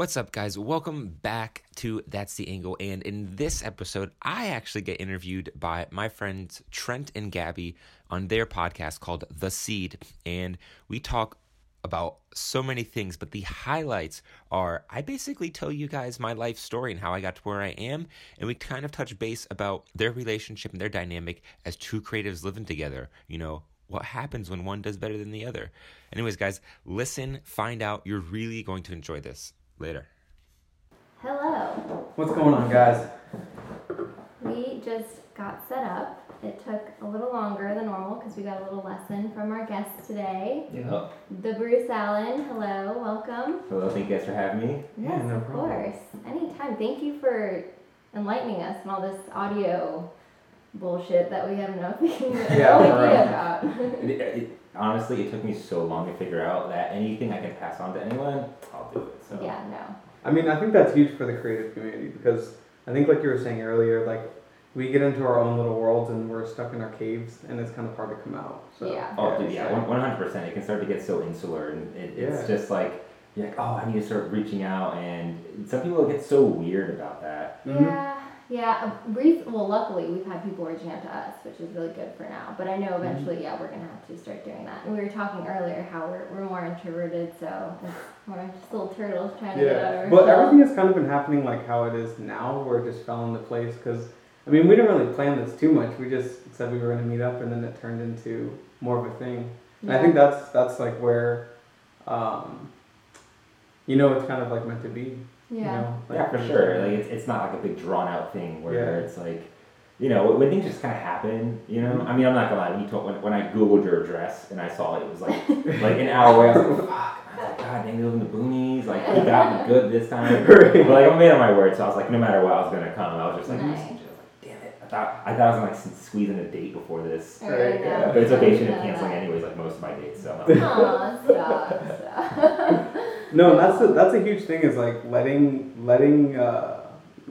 What's up, guys? Welcome back to That's the Angle. And in this episode, I actually get interviewed by my friends Trent and Gabby on their podcast called The Seed. And we talk about so many things, but the highlights are I basically tell you guys my life story and how I got to where I am. And we kind of touch base about their relationship and their dynamic as two creatives living together. You know, what happens when one does better than the other. Anyways, guys, listen, find out. You're really going to enjoy this. Later. Hello. What's going on, guys? We just got set up. It took a little longer than normal because we got a little lesson from our guest today, Yeah. the Bruce Allen. Hello, welcome. Hello, thank you guys for having me. Yeah, yes, no of problem. course. Anytime. Thank you for enlightening us and all this audio bullshit that we have nothing Yeah, no idea about. It, it, honestly, it took me so long to figure out that anything I can pass on to anyone, I'll do it. So yeah, no. I mean, I think that's huge for the creative community because I think, like you were saying earlier, like we get into our own little worlds and we're stuck in our caves, and it's kind of hard to come out. So, Yeah. Oh, dude, yeah, one one hundred percent. It can start to get so insular, and it, it's Yeah. just like you're like, oh, I need to start reaching out, and some people get so weird about that. Yeah, yeah. uh, Brief. Well, luckily we've had people reaching out to us, which is really good for now. But I know Mm-hmm. eventually, yeah, we're gonna have to start doing that. And we were talking earlier how we're, we're more introverted, so we're just little turtles trying to get out of Yeah, but everything has kind of been happening like how it is now, where it just fell into place. Because I mean, we didn't really plan this too much. We just said we were going to meet up, and then it turned into more of a thing. And I think that's that's like where, um, you know, it's kind of like meant to be. You yeah. know? like- Yeah, for sure. Like it's, it's not like a big drawn out thing where Yeah. it's like, you know, when things just kind of happen. You know, mm-hmm. I mean, I'm not gonna lie. When you told when, when I googled your address and I saw it, it was like like an hour away. I was like, fuck. I was like, God dang, you live in the boonies. Like you got me good this time. Right. But like I'm a man of my word, so I was like, no matter what, I was gonna come. I was just like, Nice. I like, damn it. I thought I thought I was like squeezing a date before this. I Right, yeah. But it's okay. She ended I up know canceling anyways, like most of my dates. So. Aw, stop, stop. No, that's a, that's a huge thing. Is like letting letting uh,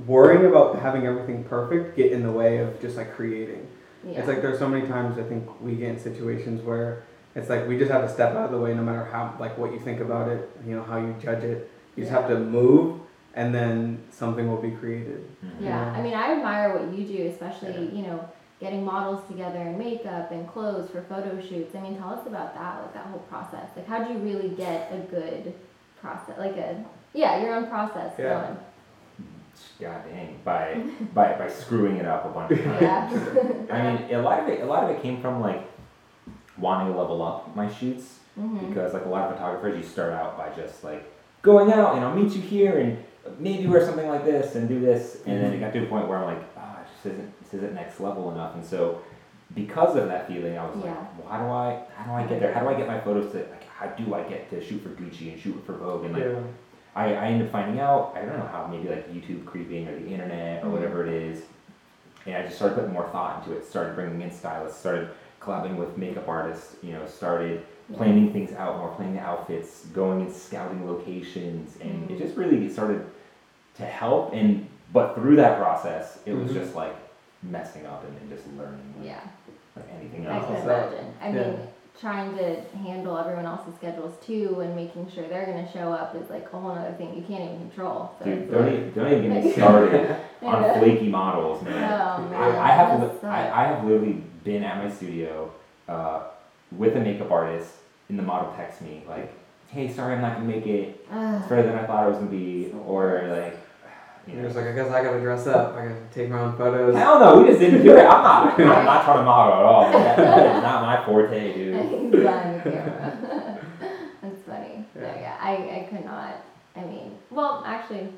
worrying about having everything perfect get in the way of just like creating. yeah. It's like there's so many times I think we get in situations where it's like we just have to step out of the way, no matter how like what you think about it, you know how you judge it. You just have to move, and then something will be created. Mhm. Yeah, I mean, I admire what you do, especially, you know, getting models together and makeup and clothes for photo shoots. I mean, tell us about that, like that whole process. Like, how do you really get a good process, like a, yeah, your own process Yeah. going? God dang. By by by screwing it up a bunch of times. Yeah. I mean, a lot of it, a lot of it came from like wanting to level up my shoots hmm because like a lot of photographers, you start out by just like going out and I'll meet you here and maybe wear something like this and do this, and then it got to a point where I'm like, oh, it just isn't this isn't next level enough, and so because of that feeling, I was like, Yeah. well, how do I how do I get there? How do I get my photos to like how do I get to shoot for Gucci and shoot for Vogue and like Yeah. I, I ended up finding out, I don't know how, maybe like YouTube creeping or the internet or Mhm. whatever it is. And I just started putting more thought into it, started bringing in stylists, started collabing with makeup artists, you know, started planning things out more, planning the outfits, going and scouting locations. And it Mhm. just really started to help. And, but through that process, it was Mhm. just like messing up and then just learning like, Yeah, like anything I else. can imagine. I yeah. Trying to handle everyone else's schedules too and making sure they're going to show up is like a whole other thing you can't even control. So Dude, don't even, don't even get me started on Yeah. flaky models, man. Oh, man. I, I have li- I, I have literally been at my studio uh, with a makeup artist, and the model texts me like, "Hey, sorry, I'm not gonna make it. It's further than I thought it was gonna be," or like, you You're like I guess I gotta dress up. I gotta take my own photos. hell no, we just didn't do it. I'm not, I'm not trying to model at all. That, that is not my forte, dude. He's behind the camera. That's funny. No, Yeah. yeah, I, I could not. I mean, well, actually,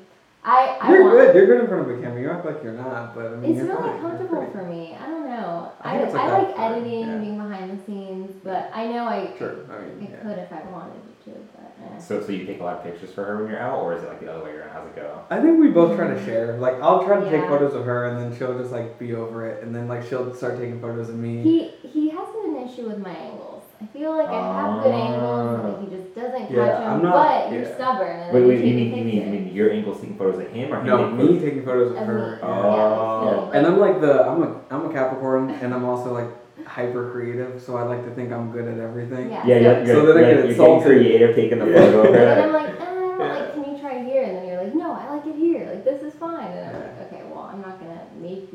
I I You're want. good. You're good in front of a camera. You act like you're not, but I mean, It's you're really fine. Comfortable pretty- for me. I don't know. I I, think I, like like that for- editing, yeah. being behind the scenes, but I know I Sure. I I mean, yeah. could if I wanted to. But. So, so you take a lot of pictures for her when you're out, or is it like the other way around? How's it go? I think we both try to share. Like I'll try to take Yeah. photos of her, and then she'll just like be over it, and then like she'll start taking photos of me. he he has an issue with my angles. I feel like I have good angles, and like he just doesn't Yeah, catch them. I'm not- but you're yeah. stubborn. And Wait, then wait, you you mean you mean you mean your angle's taking photos of him, or him no, taking me photos- taking photos of Of her. me. Oh. yeah. Oh. And I'm like the I'm a I'm a Capricorn, and I'm also like hyper creative, so I like to think I'm good at everything. Yeah. Yeah, you're, So you're, then I you're, get you're insulted. creative, taking the Yeah. photo of And I'm like, eh, like, can you try here? And then no, I like it here. Like this is fine. And I'm like, okay, well, I'm not gonna make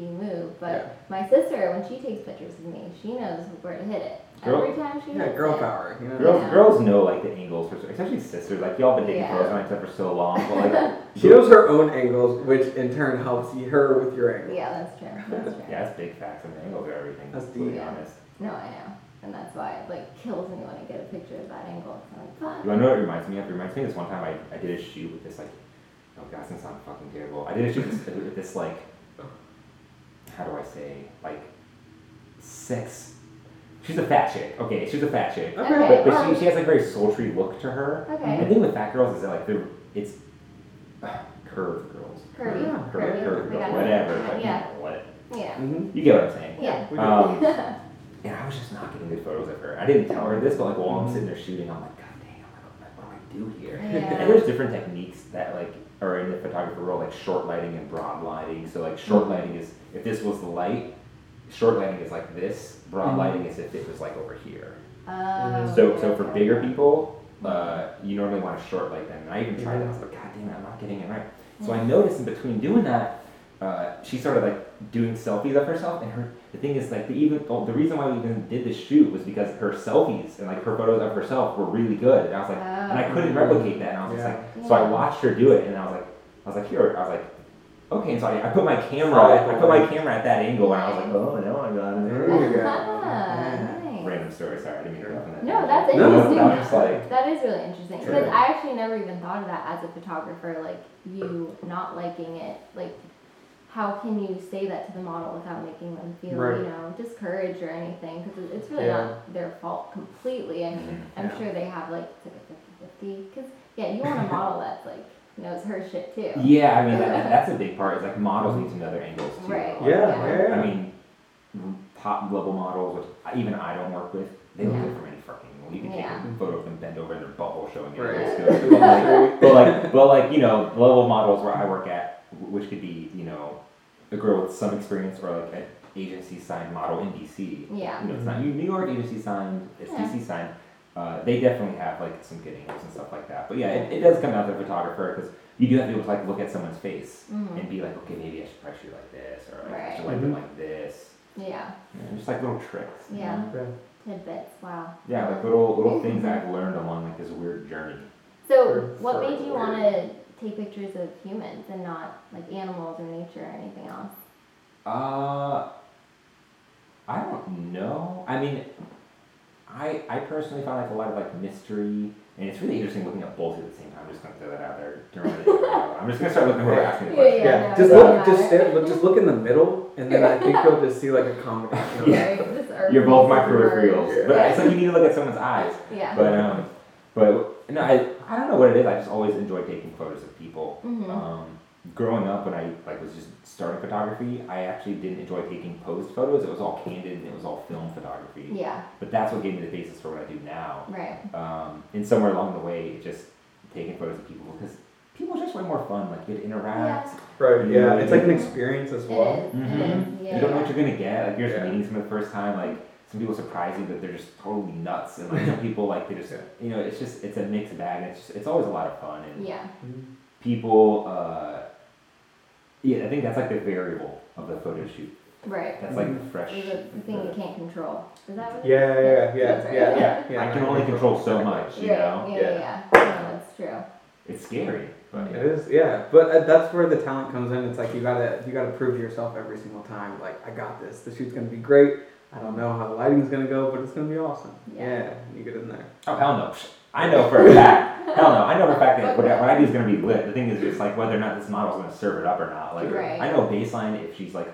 you move. But my sister, when she takes pictures of me, she knows where to hit it. Girl- Every time she Yeah, girl it. power. You know. Girls, Yeah. girls know like the angles, for, especially sisters. Like y'all been taking Yeah. photos on each other for so long, but like She knows her own angles, which in turn helps you, her with your angles. Yeah, that's true. That's true. yeah, it's big facts and the angles are everything. That's to be honest. No, I know. And that's why it like kills me when I get a picture of that angle. I'm like, fuck. You wanna know what it reminds me of? It reminds me of this one time I, I did a shoot with this like, oh god, this sounds fucking terrible. I did a shoot with this, with this like, how do I say, like, sex. She's a fat chick. Okay, she's a fat chick. Okay. But, but she, she has like a very sultry look to her. Okay. The thing with fat girls is that like they're it's uh, curved girls. Curvy. Yeah, Curvy, Curvy. curvy I girls, whatever. But Yeah. you know what? Yeah. Mm-hmm. You get what I'm saying. Yeah. We do. Um, and I was just not getting good photos of her. I didn't tell her this, but like while I'm sitting there shooting, I'm like, God dang, I'm like, what do I do here? Yeah. And there's different techniques that like are in the photographer role, like short lighting and broad lighting. So like short lighting is if this was the light, short lighting is like this. Broad Mhm. lighting is if it was like over here. Oh, So okay, so for okay, bigger people, uh, you normally want to short light them. And I even tried that. I was like, God damn it, I'm not getting it right. So I noticed in between doing that, uh, she started like doing selfies of herself, and her the thing is like the even oh, the reason why we even did this shoot was because her selfies and like her photos of herself were really good, and I was like, and I couldn't replicate that, and I was just Yeah. like, so I watched her do it, and I was like, I was like, here, I was like. Okay, and so I, I put my camera, I put my camera at that angle, and I was like, oh no, I got it. There you go. Ah, Yeah. nice. Random story, sorry, I didn't mean to interrupt on that. No, that's No, interesting. that just like, That is really interesting because I actually never even thought of that as a photographer. Like you not liking it, like how can you say that to the model without making them feel, Right. you know, discouraged or anything? Because it's really Yeah. not their fault completely. I mean, Mhm. I'm Yeah. sure they have like it's like a 50-50. Because yeah, you want a model that's like knows her shit too. Yeah, I mean that, that's a big part. Is like models need to know their angles too. Right. Like, Yeah, Yeah. yeah, yeah. I mean, top level models, which even I don't work with, they look Yeah. good from any fucking angle. You can take Yeah. a photo of them bend over and their butthole showing you. Right. It looks good. But like, but like, but like, you know, the level models where I work at, which could be, you know, a girl with some experience or like an agency signed model in DC. Yeah. You know, it's not New York agency signed, it's Yeah. DC signed. Uh, they definitely have like some good angles and stuff like that. But yeah, it, it does come down to the photographer because you do have to be able to like look at someone's face Mhm. and be like, okay, maybe I should probably you like this or like, I should like it Mhm. like this. Yeah. Yeah, just like little tricks. you Yeah. know? Yeah. Tidbits. Wow. Yeah, like little little things I've learned along like this weird journey. So, For- what for made you want to take pictures of humans and not like animals or nature or anything else? Uh, I don't know. I mean, I I personally find like a lot of like mystery, and it's really interesting looking at both at the same time. I'm just gonna throw that out there. During the I'm just gonna start looking whoever asking the Yeah, question. Yeah, no, just look, just matter. stare, look, just look in the middle, and then I think you'll just see like a combination. Yeah. Right? This You're both my peripherals, but it's like you need to look at someone's eyes. Yeah. But um, but no, I I don't know what it is. I just always enjoy taking photos of people. Mhm. Um, growing up when I like was just starting photography, I actually didn't enjoy taking posed photos. It was all candid and it was all film photography. yeah. But that's what gave me the basis for what I do now. Right. Um, and somewhere along the way, it just taking photos of people because people are just way more fun. Like you interact. Right. You Yeah, it's like an experience as It well. is. Mhm. It is. Yeah. you don't know what you're gonna get. Like you're just Yeah. meeting someone the first time. Like some people surprise you that they're just totally nuts, and like some people like they just you know it's just it's a mixed bag. And it's just, it's always a lot of fun and Yeah. people. Uh, yeah, I think that's like the variable of the photo shoot. Right. That's like the fresh. There's a thing you can't control. Is that what it is? Yeah, yeah, yeah, yeah, right. yeah, yeah, yeah. I can only control so much, you Right. know. Yeah, yeah, yeah. No, that's true. It's scary, but It is, yeah. But uh, that's where the talent comes in. It's like you gotta you gotta prove to yourself every single time. Like I got this. The shoot's gonna be great. I don't know how the lighting's gonna go, but it's gonna be awesome. Yeah. Yeah, you get in there. Oh hell no! I know for a fact. hell no! I know for a fact that what, I- what I do is gonna be lit. The thing is just like whether or not this model's gonna serve it up or not. Like Right. I know baseline if she's like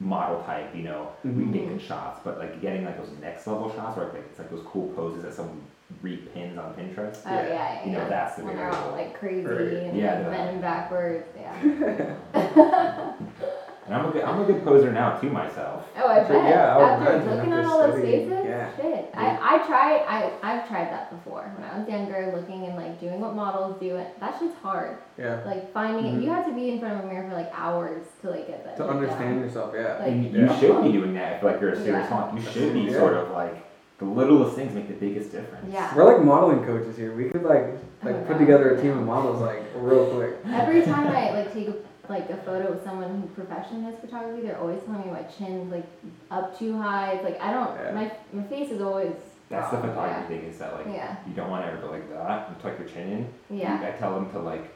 model type, you know, we Mhm. make good shots. But like getting like those next level shots where like it's like those cool poses that someone repins on Pinterest. Oh yeah, yeah. You know, yeah. that's the when they're all like crazy Right. and Yeah, like, the- bending backwards. Yeah. And I'm a good I'm a good poser now to myself. Oh, I So, bet. yeah, I would After imagine looking at all those studying, faces, yeah. shit. I, I tried. I I've tried that before when I was younger, looking and like doing what models do. It that shit's hard. Yeah. Like finding it. Mhm. You have to be in front of a mirror for like hours to like get that. To shit understand down. yourself, yeah. Like And you Yeah. should be doing that if like you're a serious Yeah. model. You should be Yeah. sort of like the littlest things make the biggest difference. Yeah. We're like modeling coaches here. We could like like Oh, put God, together a team of models like real quick. Every time I like take a, like a photo with someone who professionally does photography, they're always telling me my chin's like up too high. It's like I don't. Yeah. My my face is always. That's the wrong, photography thing is that like Yeah. you don't want to ever go like that and tuck your chin in. Yeah. I tell them to like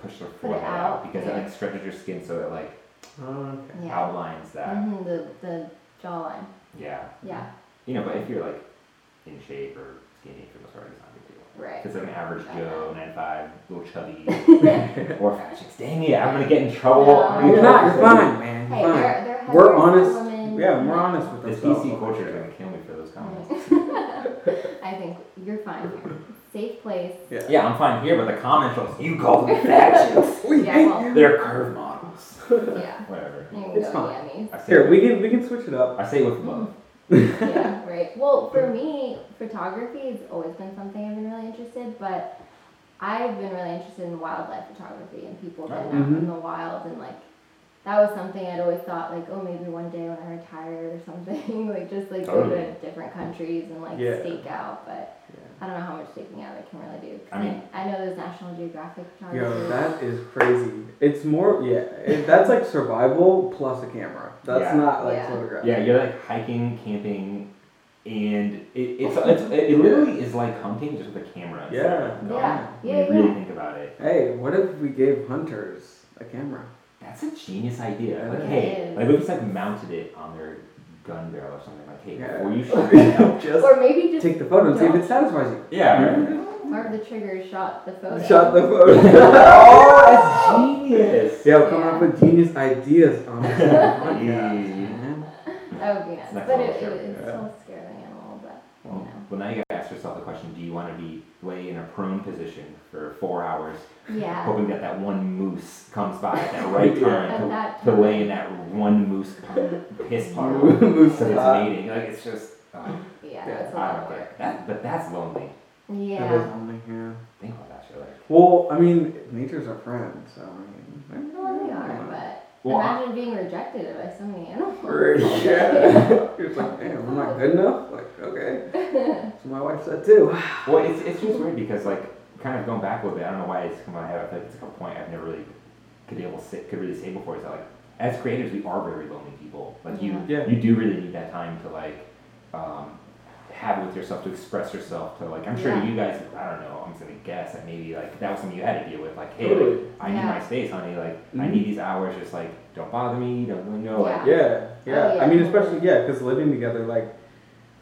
push their forehead out, out, because yeah. it like stretches your skin so it like Oh, okay. Yeah. outlines that. hmm the the jawline. Yeah. Yeah. You know, but if you're like in shape or skinny for the most part, Right. If it's like an average Joe, 95, little chubby, or fat chicks, dang it, I'm gonna get in trouble. No. You're not. You're fine, man. Hey, You're fine. they're, they're We're honest. women. Yeah, we're honest with This ourselves. PC culture is gonna kill me for those comments. I think you're fine here. Safe place. Yeah. Yeah, I'm fine here, but the comments shows you called them fat chicks. We Yeah, well- They're curve models. Yeah. Whatever. There you It's go, fine. yummies. I say Here, we can we can switch it up. I say with love. Yeah, right. Well, for me, photography has always been something I've been really interested, but I've been really interested in wildlife photography and people getting out Mhm. in the wild and like that was something I'd always thought like, oh, maybe one day when I retire or something, like just like go to different countries and like Yeah. stake out. But Yeah. I don't know how much taking out I can really do. I mean- I, know there's National Geographic photography. Yo, that is crazy. It's more, yeah. It, that's like survival plus a camera. That's Yeah. not like Yeah. photography. Yeah, you're like hiking, camping, and it, it's, oh. it's it literally is like hunting just with a camera. instead of a gun. Yeah, When yeah, you really yeah. think about it. Hey, what if we gave hunters a camera? That's a genius idea. Yeah. Like, It hey, is. like we just like mounted it on their gun barrel or something. Like, hey, Yeah. before you shoot it out. Just Or maybe just take the photo and see if it satisfies you. Yeah. Right? Mm-hmm. or the trigger shot the photo. Shot the photo. oh, that's genius. yeah, we're coming Yeah. up with genius ideas on this podcast, oh Yeah. man. That would be nice. Next but level it, show. it, it Yeah. still scare the animal, but you Well, know. well, now you gotta ask yourself the question: Do you want to be lay in a prone position for four hours, Yeah. hoping that that one moose comes by at that right time At to, that to lay in that one moose piss puddle? Moose So it's spot. mating. Like it's just. Uh, Yeah, Yeah, that's a I lot don't of get work. that, but that's lonely. Yeah. That is Yeah. only, yeah. Think about that shit. Like, Well, I mean, nature's our friend, so I mean. Well, they are, but Well, I- imagine being rejected by so many animals. Right, yeah. You're like, damn, I'm not good enough. Like, okay. That's what my wife said too. well, it's, it's just weird because like kind of going back a little bit. I don't know why it's come to my head. I feel like it's a point I've never really could be able to say, could really say before. Is that like as creators we are very lonely people. Like you Yeah. you do really need that time to like um, have with yourself to express yourself to like I'm sure Yeah. you guys I don't know I'm just gonna guess that maybe like that was something you had to deal with like hey Totally. like, I need my space honey like I Mhm. need these hours just like don't bother me don't you know like Yeah. Yeah, yeah. Oh, yeah. I mean, especially yeah, because living together, like,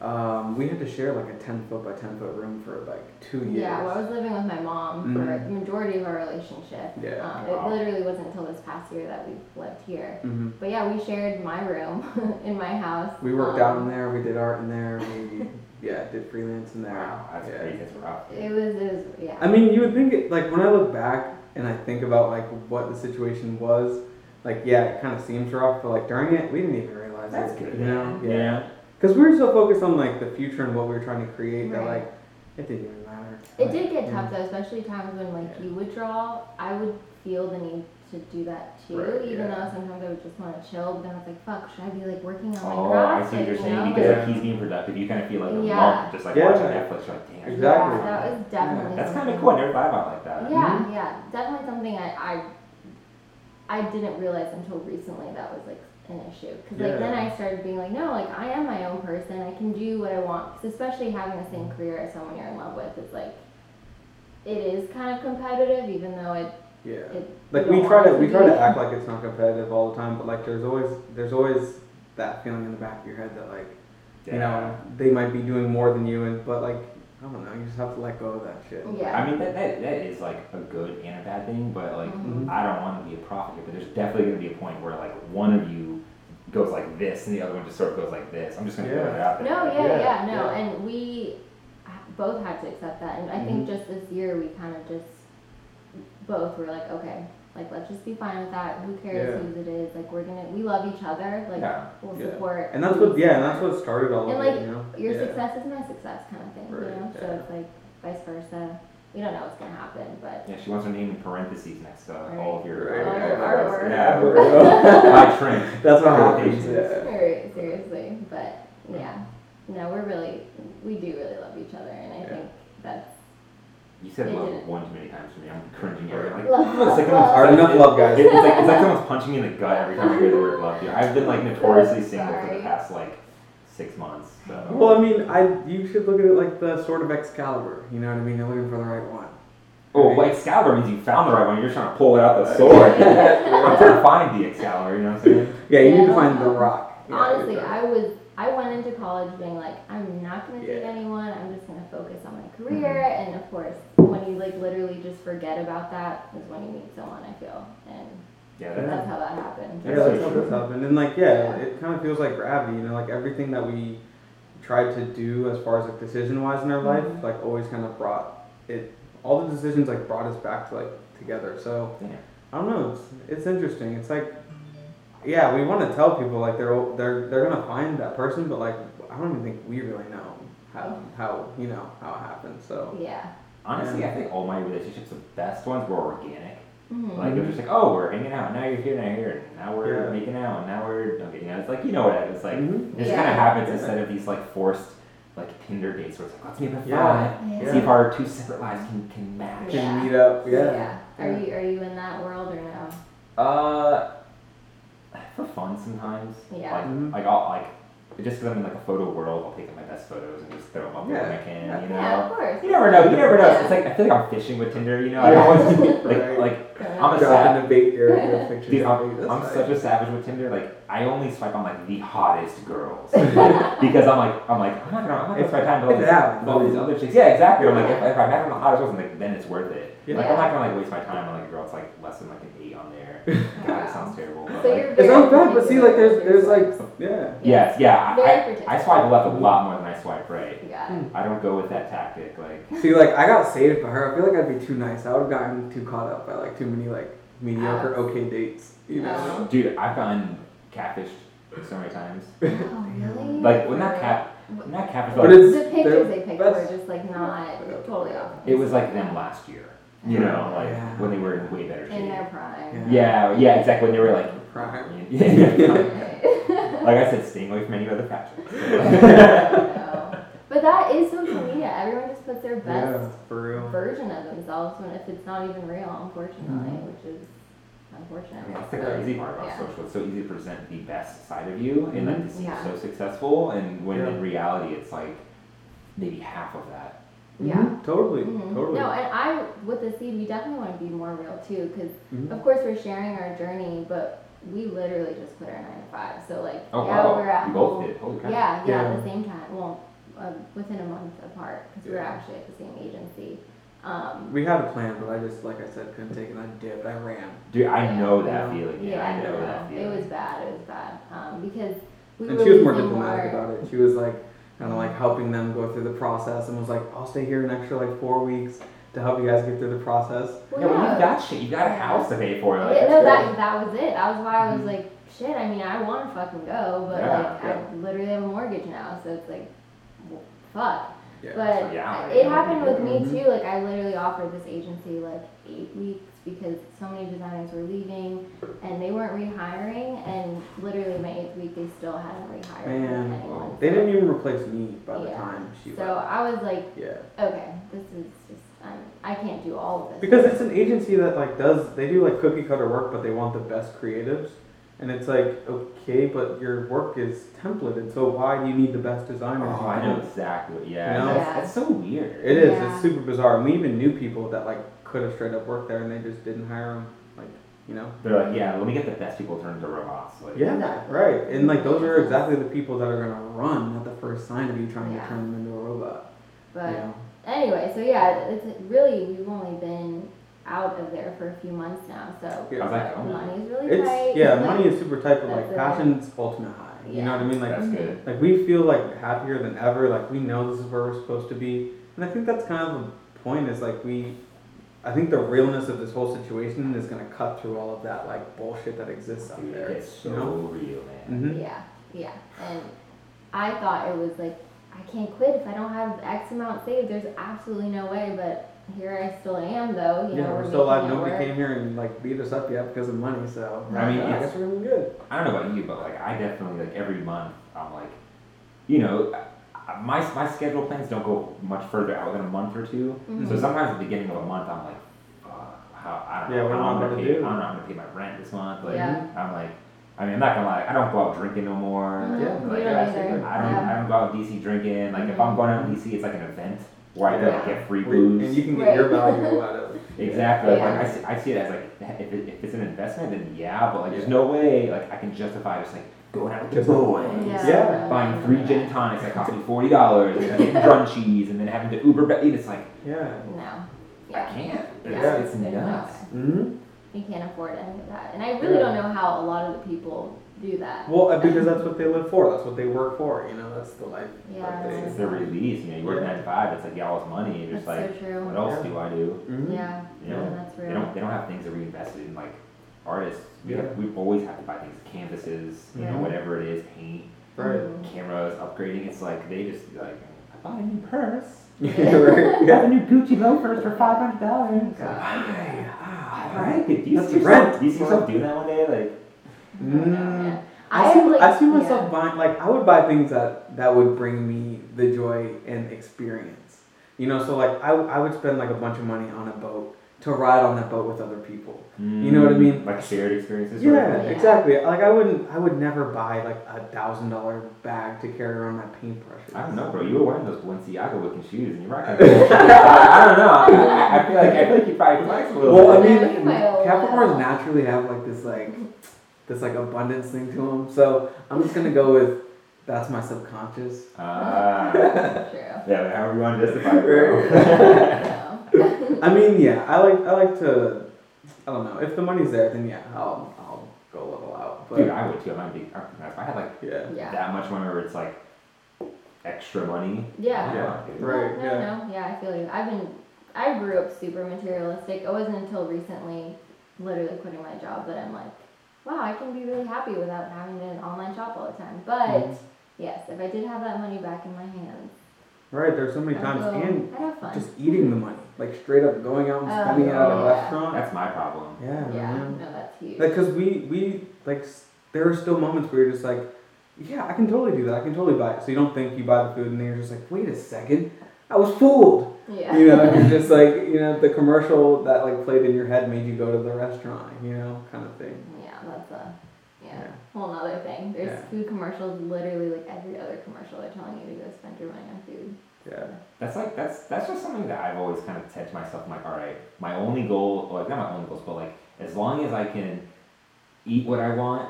um, we had to share like a ten foot by ten foot room for like two years. Yeah, well, I was living with my mom for Mhm. the majority of our relationship. Yeah. Um, Wow. It literally wasn't until this past year that we lived here. hmm But yeah, we shared my room in my house. We worked Um, out in there. We did art in there. We yeah did freelance in there. wow that's yeah. crazy that's rough It was, it was, yeah. I mean, you would think it like when I look back and I think about like what the situation was. Like yeah, it kind of seems rough, but like during it, we didn't even realize that's it. good You know? man. yeah. Because we were so focused on like the future and what we were trying to create that like it didn't even matter. It did get Yeah. tough though, especially times when like Yeah. you would draw. I would feel the need to do that too, Right, even yeah. though sometimes I would just want to chill. But then I was like, fuck, should I be like working on my Oh, I see what you're saying know, because like- like he's being productive. You kind of feel like a Yeah. lump, just like Yeah. watching Netflix. You're like, damn. Exactly. Yeah, that was definitely. That's kind of cool. I never thought about it like that. Yeah, Mhm. yeah, definitely something I, I I didn't realize until recently that was like an issue. Because like then I started being like, no, like I am my own person. I can do what I want. Because especially having the same career as someone you're in love with is like, it is kind of competitive, even though it Yeah. it. Like we try to we try to act like it's not competitive all the time, but like there's always there's always that feeling in the back of your head that like you know they might be doing more than you, and but like I don't know, you just have to let go of that shit. Yeah. I mean, that, that, that is like a good and a bad thing, but like, Mhm. I don't want to be a prophet here, but there's definitely going to be a point where like one of you goes like this and the other one just sort of goes like this. I'm just going to Yeah. throw it out there. No, yeah, Yeah, yeah, no, yeah. and we both had to accept that, and I think Mhm. just this year we kind of just both were like, okay, like let's just be fine with that. Who cares Yeah. whose it is? Like we're gonna, we love each other. Like Yeah. we'll Yeah. support. And that's what yeah, and that's what started all And, of like, it, you know. your yeah. success is my success, kind of thing. Right, You know, so it's like vice versa. We don't know what's gonna happen, but Yeah, she wants her name in parentheses next to all of your Right, All right, your artwork. Yeah, Yeah. my trim. That's what Very happens. patient. Yeah. seriously. But yeah, no, we're really, we do really love each other, and I Yeah. think that's You said It love didn't. one too many times for me. I'm cringing every like. Love, it's like love. someone's- Hard enough love, guys. It's like it's like someone's punching me in the gut every time I hear the word love you. I've been like notoriously single for the Sorry. past like six months. So. Well, I mean, I you should look at it like the sword of Excalibur. You know what I mean? You're looking for the right one. Oh, well, Excalibur means you found the right one. You're just trying to pull it out the sword. I'm trying to find the Excalibur. You know what I'm saying? Yeah, you need to Yeah. find the rock. Yeah, honestly, you're I was, I went into college being like, I'm not gonna date Yeah. anyone. I'm just gonna focus on my career, and of course, when you like literally just forget about that is when you meet someone. I feel, and Yeah. Yeah. that's how that happened. Yeah, That's that's so how true. this happened. And like, yeah, Yeah. it kind of feels like gravity. You know, like everything that we tried to do as far as like decision wise in our life, Mhm. like always kind of brought it. All the decisions like brought us back to like together. So Yeah. I don't know. It's it's interesting. It's like, yeah, we want to tell people like they're they're they're gonna find that person, but like I don't even think we really know how how you know how it happened. So Yeah. Honestly, I think all my relationships, the best ones, were organic. Mhm. Like it was just like, oh, we're hanging out. Now you're here. Now you're here. Now we're Yeah. making out. And now we're okay. You know, it's like you know what it is. Like Mhm. it just Yeah. kind of happens Yeah. instead of these like forced like Tinder dates where it's like let's meet up at Yeah. five. Yeah. See if our two separate lives can can match. Yeah. can meet up. Yeah. Are Yeah. you are you in that world or no? Uh, for fun sometimes. Yeah. Like Mhm. like I'll like just because I'm in like a photo world, I'll take my best photos and just throw them up there when I can. You know. Yeah, of course. You never know. You never know. Yeah. It's like I feel like I'm fishing with Tinder. You know. I always like Right. like I'm a Dropping sad. the bait your, your pictures. Dude, I'm, I'm such a savage with Tinder. Like, I only swipe on like the hottest girls because I'm like, I'm like, I'm not gonna, I'm not gonna If- spend time with all these, happens, with all these other chicks. Yeah, exactly. I'm like, if, if I'm having the hottest girls, I'm like, then it's worth it. Yeah. Like, I'm not gonna like waste my time on like a girl that's like less than like an eight on there. God, it sounds terrible. But, So like, you're It very sounds bad, but see, like, there's, there's like, yeah. yes, yeah. Very I, I, swipe left a lot more than I swipe right. Yeah. Hmm. I don't go with that tactic. Like, See, like, I got saved by her. I feel like I'd be too nice. I would have gotten too caught up by like too many like mediocre, okay dates. You know? Dude, I've gotten catfished so many times. Oh, really? Like, when that cat, when that catfish, But like, it's the pictures they're- picked were just like not totally off. It was like them last year, you know, like Yeah. when they were in way better shape. in shape. their prime. Yeah, yeah, exactly. When they were like, Prime. yeah, like I said, staying away from any other fashions. No. But that is social media. Everyone just puts their best Yeah, for real. version of themselves when if it's not even real, unfortunately, Mm-hmm. which is unfortunate. I that's the crazy part about Yeah. social. It's so easy to present the best side of you and like to seem so successful, and when Yeah. in reality, it's like maybe half of that. Yeah. Mhm, Totally. Mhm. Totally. No, and I with the seed, we definitely want to be more real too, because Mhm. of course we're sharing our journey, but we literally just quit our nine to five. So like, Oh yeah, wow, we're at we both home. did. Holy crap! Yeah, yeah, Yeah. at the same time. Well, uh, within a month apart, because we were actually at the same agency. Um, We had a plan, but I just, like I said, couldn't take it. I dipped. I ran. Dude, I Yeah. know that feeling. Yeah, yeah, I know no, that feeling. it was bad. It was bad um, because we and were she was more diplomatic more- about it. She was like, kind of like helping them go through the process and was like, I'll stay here an extra like four weeks to help you guys get through the process. Well, yeah, when yeah. you got shit, you got a house to pay for. Like, Yeah, no, that that was it. That was why I was Mhm. like, shit. I mean, I want to fucking go, but Yeah, like, yeah. I literally have a mortgage now, so it's like, well, fuck. Yeah. But Yeah, it happened with me Mhm. too. Like, I literally offered this agency like eight weeks because so many designers were leaving and they weren't rehiring. And literally, my eighth week, they still hadn't rehired Man, anyone. they didn't even replace me by the Yeah. time she was. So left. I was like, Yeah. okay, this is just, I'm, I can't do all of this. Because it's an agency that like does they do like cookie cutter work, but they want the best creatives, and it's like okay, but your work is templated, so why do you need the best designers? Oh, I know exactly. Yeah, You know? That's, that's so weird. It is. Yeah. It's super bizarre. And we even knew people that like could have straight up worked there, and they just didn't hire them. Like you know. They're like, yeah, let me get the best people turned into robots. Like, Yeah. Exactly. Right. And like those are exactly the people that are gonna run at the first sign of you trying Yeah. to turn them into a robot. But you know? anyway, so yeah, it's really we've only been out of there for a few months now, so Yeah. How's that money's really It's tight. yeah, like, money is super tight, but like That's it. passion's ultimate high. You know what I mean? Like That's good. like we feel like happier than ever. Like we know this is where we're supposed to be, and I think that's kind of the point. Is like we, I think the realness of this whole situation is gonna cut through all of that like bullshit that exists out Dude, there. it's so you know? real, man. hmm Yeah, yeah, and I thought it was like I can't quit if I don't have X amount saved. There's absolutely no way, but here I still am though. You Yeah, know, we're we're still alive. Nobody work. came here and like beat us up yet because of money. So I mean, I it's- guess we're doing good. I don't know about you, but like I definitely like every month I'm like, you know, I- my my schedule plans don't go much further out than a month or 2 Mhm. So sometimes at the beginning of a month, I'm like, fuck, how I don't Yeah, know what am how I I'm gonna gonna pay. do? I'm not gonna pay my rent this month. Like Yeah. I'm like, I mean, I'm not gonna lie, I don't go out drinking no more. Mhm. Yeah, Like, don't I. I don't Yeah. I don't go out DC drinking. Like if Mhm. I'm going out in DC, it's like an event where I go Yeah. get free booze. and you can get your value out of it. Exactly. Yeah. Like I see, I see it as like if, it, if it's an investment, then yeah. But like, there's no way like I can justify just like going out with the boys, Yeah. Yeah. buying three gin and tonics that cost me forty dollars, and then getting crunchies, and then having to Uber back. It's like Yeah. No. I can't. Yeah. it's There's no nuts. way. hmm You can't afford any of that. And I really Yeah. don't know how a lot of the people do that. Well, uh, because that's what they live for. That's what they work for. You know, that's the life. Yeah, that they- It's their release. You know, you work Yeah. nine to five. It's like y'all's money. And you're That's just like, so true. what else Yeah. do I do? Mhm. Yeah. You know, yeah, that's They don't. They don't have things that we invested in like artists. We Yeah. have, we always have to buy things, canvases, you know, whatever it is, paint. Right. Cameras, upgrading. It's like they just like I bought a new purse. Yeah. I right. got Yeah. a new Gucci loafers for five hundred dollars. All right, do you That's see yourself, do you see yourself doing that one day? Like, Mm, I, I see, like, I see myself yeah. buying like I would buy things that that would bring me the joy and experience. You know, so like I, I would spend like a bunch of money on a boat to ride on that boat with other people. You know what I mean? Like shared experiences. Yeah, of? Yeah. exactly. Like I wouldn't I would never buy like a thousand dollar bag to carry around my paintbrushes. I don't know, bro. You were wearing those Balenciaga looking shoes, and you're rocking. I don't know. I, I feel like I feel like you probably flex a little Well, I mean, Yeah, you might allow. Capricorns naturally have like this like this like abundance thing to them. So I'm just gonna go with that's my subconscious. Ah, True. yeah, like, however you want to justify it, bro. No. I mean, yeah, I like I like to. I don't know if the money's there, then yeah, I'll I'll go a little out. But Dude, I would too. I'm not a big. If I had like yeah, yeah. that much money where it's like extra money. Yeah. Yeah. dude. Right, No, yeah. no, no. Yeah, I feel you. I've been, I grew up super materialistic. It wasn't until recently, literally quitting my job, that I'm like, wow, I can be really happy without having to online shop all the time. But Mhm. yes, if I did have that money back in my hands, right. There's so many I'd times, go- and I'd have fun. just eating the money, like straight up going out and Oh, spending it at a yeah. restaurant. That's my problem. Yeah, yeah, man. no, that's huge. Because we we like there are still moments where you're just like, yeah, I can totally do that. I can totally buy it. So you don't think you buy the food, and then you're just like, wait a second, I was fooled. yeah. You know, you're just like, you know, the commercial that like played in your head made you go to the restaurant. You know, kind of thing. yeah, that's a, yeah, Yeah. whole nother thing. There's Yeah. food commercials, literally like every other commercial, they're telling you to go spend your money on food. Yeah. That's like that's that's just something that I've always kind of said to myself. I'm like, all right, my only goal, like not my only goals, but like as long as I can eat what I want,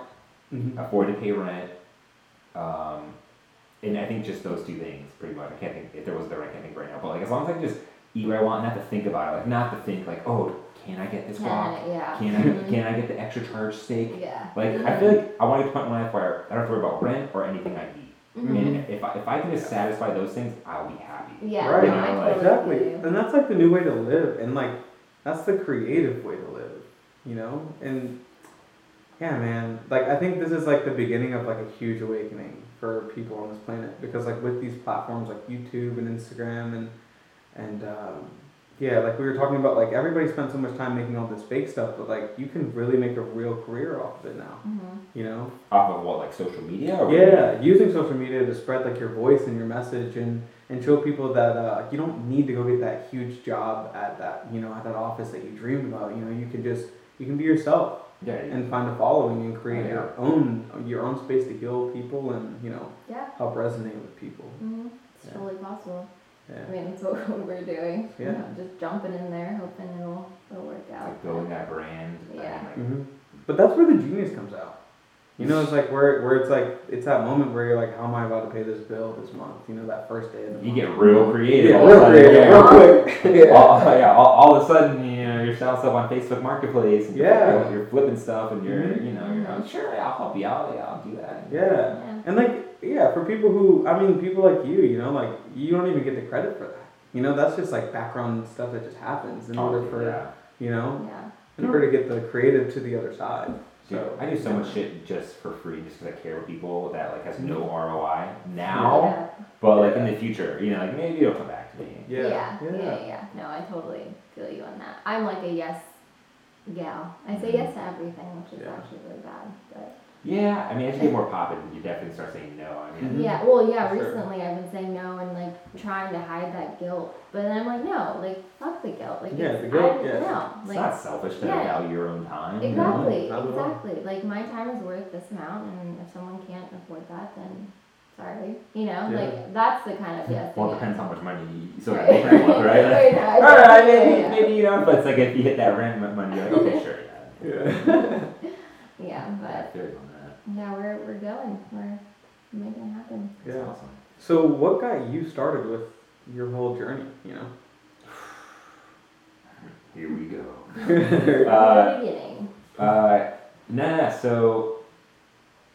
Mm-hmm. afford to pay rent, um, and I think just those two things pretty much. I can't think if there was the I can't think right now, but like as long as I can just eat what I want, not to think about it, like not to think like, oh, can I get this guac? Can, yeah. Can I Mhm. can I get the extra charge steak? Yeah. Like I feel like I want to get to the point in life where I don't have to worry about rent or anything I eat. Mhm. And if I, if I can just satisfy those things, I'll be happy. Yeah, Right. no, totally Exactly. And that's like the new way to live, and like that's the creative way to live. You know, and yeah, man. Like I think this is like the beginning of like a huge awakening for people on this planet because like with these platforms like YouTube and Instagram and and um, yeah, like we were talking about, like everybody spends so much time making all this fake stuff, but like you can really make a real career off of it now. Mhm. You know. Off of what, like social media? Or Yeah, using social media to spread like your voice and your message and and show people that uh, you don't need to go get that huge job at that you know at that office that you dreamed about. You know, you can just you can be yourself Yeah. and find a following and create yeah. your own your own space to heal people and you know Yeah. help resonate with people. hmm It's Yeah. totally possible. I mean, that's what we're doing. You know, just jumping in there, hoping it'll, it'll work out. like building that brand. Yeah. like, hmm But that's where the genius comes out. You know, it's like where where it's like it's that moment where you're like, how am I about to pay this bill this month? You know, that first day of the month. You month. get real creative. yeah, all of a real creative, yeah. real quick. yeah. all, yeah, all, all of a sudden, you know, you're selling stuff on Facebook Marketplace. And Yeah. You're, you're flipping stuff, and you're, Mhm. you know, you're like, sure, I'll help you out. Yeah, I'll do that. Yeah. Yeah. And like, yeah, for people who, I mean, people like you, you know, like you don't even get the credit for that. You know, that's just like background stuff that just happens in order for, Oh, yeah. you know, Yeah. in order to get the creative to the other side. Dude, So I do so much shit just for free, just because I care about people that like has no mm-hmm. ROI now, Yeah. but like in the future, you know, like maybe it'll come back to me. Yeah. Yeah. yeah. Yeah. No, I totally feel you on that. I'm like a yes gal. I say mm-hmm. yes to everything, which is Yeah. actually really bad. But Yeah, I mean, as you get more poppin', you definitely start saying no. I mean, Mhm. Yeah, well, yeah, Sure. recently I've been saying no and like trying to hide that guilt. But then I'm like, no, like, fuck the guilt. Like, Yeah, the guilt, I, yeah. No, it's like, not selfish to yeah. value your own time. you know? exactly, not exactly. Like, my time is worth this amount, and if someone can't afford that, then sorry. You know, Yeah. like, that's the kind of yes. Well, it depends how much money you you still got to make rent with, right? Like, Right, no, I all right, get maybe, yeah, maybe you know, but it's like if you hit that rent money, you're like, okay, sure, yeah. Yeah. Yeah, I but feel you on that. yeah, we're, we're going. We're making it happen. That's Yeah. awesome. So what got you started with your whole journey? You know. Here we go. From Uh, the beginning. Uh, nah, so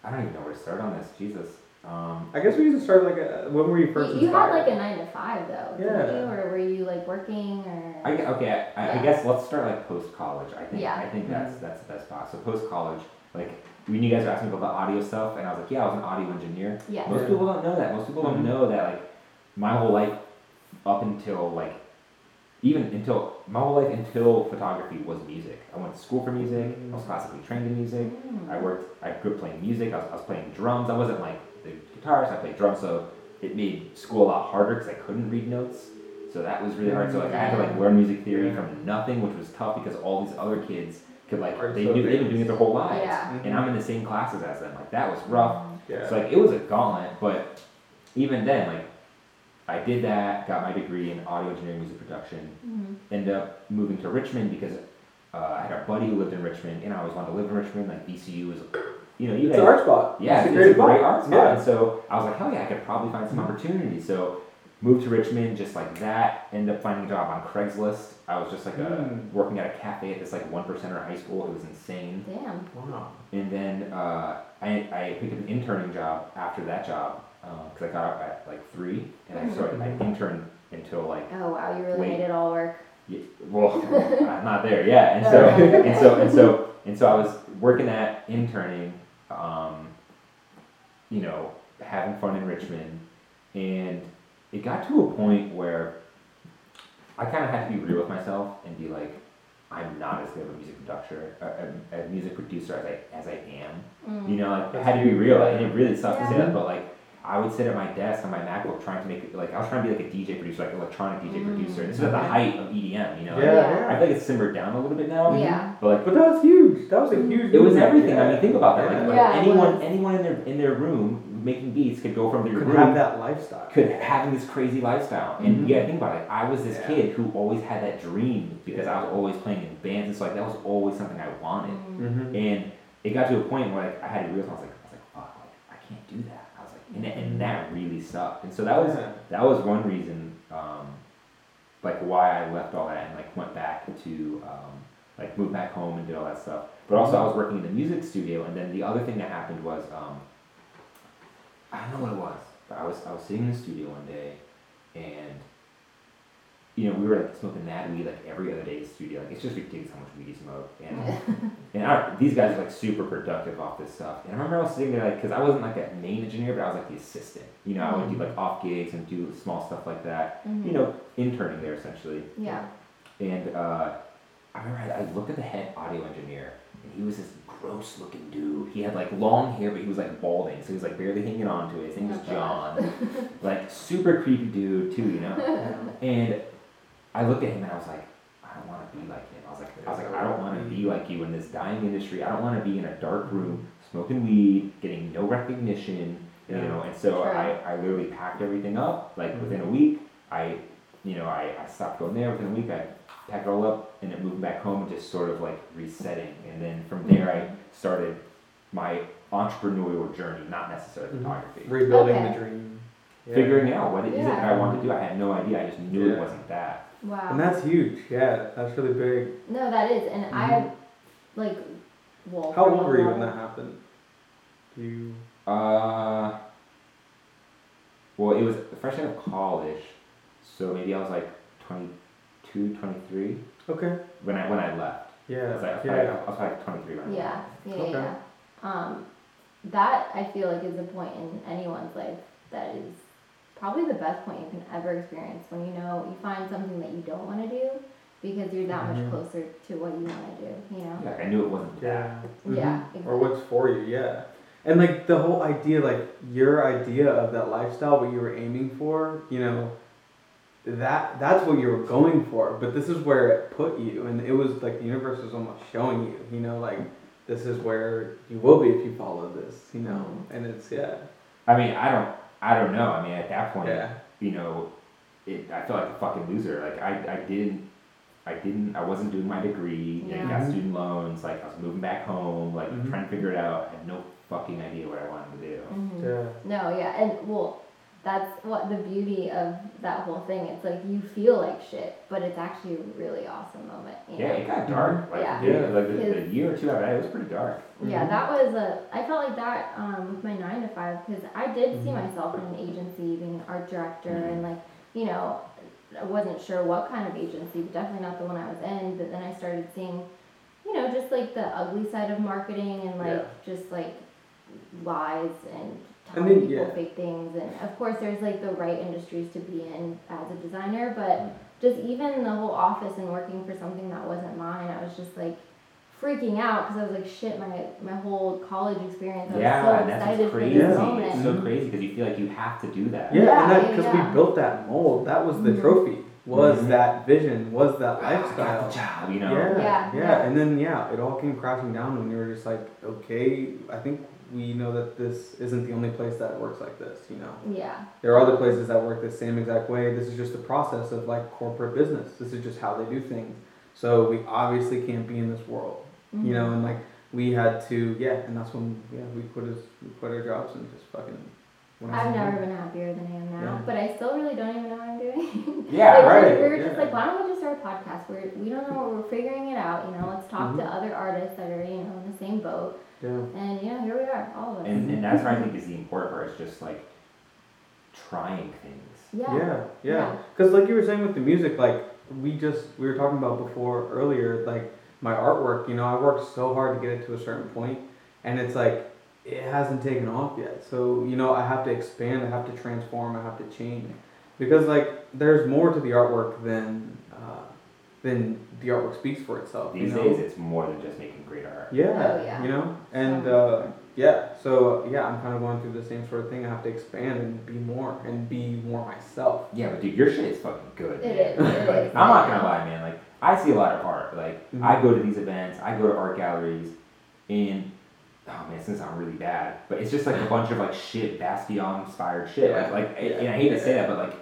I don't even know where to start on this. Jesus. Um, I guess we used to start like a, when were you first You, you had like a nine to five though, didn't Yeah. you? Or were you like working or? I, okay, I, I guess let's start like post college. I think Yeah. I think that's that's the best spot. So post college, like when you guys were asking about the audio stuff, and I was like, yeah, I was an audio engineer. yeah. Most people don't know that. Most people don't Mhm. know that like my whole life up until like even until my whole life until photography was music. I went to school for music. I was classically trained in music. Mm. I worked. I grew up playing music. I was, I was playing drums. I wasn't like the guitarist. I played drums, so it made school a lot harder because I couldn't read notes. So that was really hard. So like I had to like learn music theory from nothing, which was tough because all these other kids could like Are they so knew they've been doing it their whole lives, Yeah. and I'm in the same classes as them. Like that was rough. Yeah. So like it was a gauntlet, but even then, like I did that, got my degree in audio engineering, music production, Mhm. ended up moving to Richmond because uh, I had a buddy who lived in Richmond, and I always wanted to live in Richmond. Like VCU is, you know, you it's guys, an art spot. yeah, it's, it's, a great a great art spot. Yeah. And so I was like, hell yeah, I could probably find some opportunities. So moved to Richmond just like that. Ended up finding a job on Craigslist. I was just like a, Mm. working at a cafe at this like one percenter high school. It was insane. Damn. Wow. And then uh, I, I picked up an interning job after that job because I got up at like three, and I started I interned until like Oh wow, you really Wait. made it all work. yeah, well I'm not there yeah, and so and so and so and so I was working at interning, um, you know, having fun in Richmond, and it got to a point where I kind of had to be real with myself and be like, I'm not as good of a music producer, a, a, a music producer as I as I am. Mm. You know, like I That's had to be real, and it really sucked to say that, but like I would sit at my desk on my MacBook trying to make it like I was trying to be like a DJ producer, like electronic DJ Mm. producer. And this was at the height of EDM, you know. Yeah, Yeah. I feel like it's simmered down a little bit now. Yeah. But like But that was huge. That was a huge. it was movement. everything. I mean, think about that. Like, Yeah. like anyone, anyone in their in their room making beats could go from their could room have that lifestyle. could having this crazy lifestyle. And Mhm. you gotta think about it. I was this Yeah. kid who always had that dream because I was always playing in bands. And so like that was always something I wanted. Mm. Mm-hmm. And it got to a point where like I had to realize I was like, I was like, fuck, like I can't do that. I was like, and, that- and that really sucked. And so that was Yeah. that was one reason, um, like why I left all that and like went back to um, like moved back home and did all that stuff. But also I was working in the music studio, and then the other thing that happened was um, I don't know what it was, but I was I was sitting in the studio one day, and you know we were like smoking mad weed like every other day in the studio. Like it's just ridiculous how much weed you smoke, and and I, these guys are like super productive off this stuff. And I remember I was sitting there like, because I wasn't like a main engineer, but I was like the assistant. You know, I would do like off gigs and do small stuff like that. Mhm. You know, interning there essentially. Yeah. And uh, I remember I, I looked at the head audio engineer, and he was this gross looking dude. He had like long hair, but he was like balding, so he was like barely hanging on to it. His name was Oh, John. like super creepy dude too, you know. And I looked at him and I was like, I don't want to be like him. I was like, I was like, I don't want to be like you in this dying industry. I don't want to be in a dark room smoking weed, getting no recognition, you Yeah. know. And so Sure. I, I literally packed everything up. Like Mhm. within a week, I, you know, I, I stopped going there. Within a week, I packed it all up and then moved back home and just sort of like resetting. And then from there, I started my entrepreneurial journey, not necessarily Mhm. photography. Rebuilding Okay. the dream. Yeah. Figuring out what it is it that I wanted to do. I had no idea. I just knew Yeah. it wasn't that. Wow. And that's huge. Yeah, that's really big. no, that is, and I like. Well. Mm-hmm. How old were you when that happened? Do you? Uh, well, it was the freshman of college, so maybe I was like 22, 23 Okay. when I when I left. I Yeah. was like, I was, yeah. probably, I was probably 23 when I Yeah, left. yeah, Okay. yeah. Um, that I feel like is a point in anyone's life that is probably the best point you can ever experience when you know you find something that you don't want to do because you're that Mhm. much closer to what you want to do. You know. Like I knew it wasn't that. Yeah. Yeah, Mhm. Or what's for you? Yeah. and like the whole idea, like your idea of that lifestyle, what you were aiming for, you know, that that's what you were going for. But this is where it put you, and it was like the universe was almost showing you, you know, like this is where you will be if you follow this, you know, and it's yeah, I mean, I don't, I don't know. I mean, at that point, yeah, you know, it, I felt like a fucking loser. Like I, I didn't, I didn't, I wasn't doing my degree. I Yeah. got student loans. Like I was moving back home. Like Mhm. trying to figure it out. I had no fucking idea what I wanted to do. Mhm. yeah. No, yeah, and well, that's what the beauty of that whole thing. It's like you feel like shit, but it's actually a really awesome moment. You Yeah, know? it got dark. Like, Yeah. yeah. Yeah. like the, the year or two after that, it was pretty dark. Yeah, Mhm. that was a. I felt like that um, with my nine to five because I did see Mhm. myself in an agency, being an art director, Mhm. and like you know, I wasn't sure what kind of agency, but definitely not the one I was in. But then I started seeing, you know, just like the ugly side of marketing and like Yeah. just like lies and I telling mean, people yeah. fake things. And of course, there's like the right industries to be in as a designer, but just even the whole office and working for something that wasn't mine, I was just like freaking out because I was like, shit, my my whole college experience. I was Yeah, so and that's excited what's for crazy. this Yeah. moment. It's so crazy because you feel like you have to do that. Yeah, Yeah, and yeah, because yeah. we built that mold, that was the Mhm. trophy, was Mhm. that vision, was that I got lifestyle. the job, you know. Yeah, Yeah, yeah, yeah. and then yeah, it all came crashing down when you were just like, okay, I think we know that this isn't the only place that works like this. You know, Yeah, there are other places that work the same exact way. This is just the process of like corporate business. This is just how they do things. So we obviously can't be in this world. You know, Mhm. and like we had to, yeah, and that's when yeah we quit his, we quit our jobs and just fucking. went I've never been happier than I am now, Yeah. but I still really don't even know what I'm doing. Yeah, like, right, We were just yeah. like, why don't we just start a podcast? We're we don't know, we're figuring it out. You know, let's talk to Mhm. other artists that are you know in the same boat, Yeah. and yeah, here we are, all of us. And, and that's what I think is the important part. Is just like trying things. yeah. Yeah, yeah. Yeah. Because like you were saying with the music, like we just we were talking about before earlier, like my artwork. You know, I worked so hard to get it to a certain point, and it's like it hasn't taken off yet. So you know, I have to expand. I have to transform. I have to change, because like there's more to the artwork than than the artwork speaks for itself. These you know? days, it's more than just making great art. Yeah, Oh, yeah. you know, and uh, yeah, so yeah, I'm kind of going through the same sort of thing. I have to expand and be more and be more myself. Yeah, but dude, your shit is fucking good. It man. is, it like, I'm not gonna lie, man. Like, I see a lot of art. Like, Mhm. I go to these events, I go to art galleries, and oh man, this sounds really bad, but it's just like a bunch of like shit, Basquiat inspired shit. Yeah. Like, like, Yeah. and I hate to say that, but like,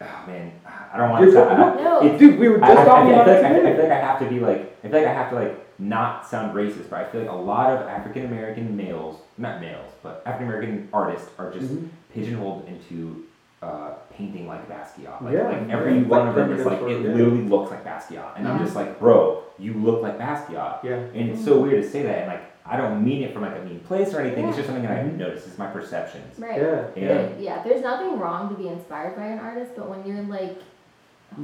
oh man, I don't want You're to. so- I, No, It's- Dude, we were I, just I, I, talking feel about like it I, I feel like I have to be like I feel like I have to like not sound racist, but I feel like a lot of African American males, not males, but African American artists are just Mhm. pigeonholed into uh, painting like Basquiat. Like, Yeah, like every yeah. one Like of them is like it yeah. literally looks like Basquiat, and I'm just like, bro, you look like Basquiat, Yeah. and it's so weird to say that, and like I don't mean it from like a mean place or anything. It's just something that I've Mhm. noticed. It's my perceptions. right. Yeah. Yeah. There- yeah, there's nothing wrong to be inspired by an artist, but when you're like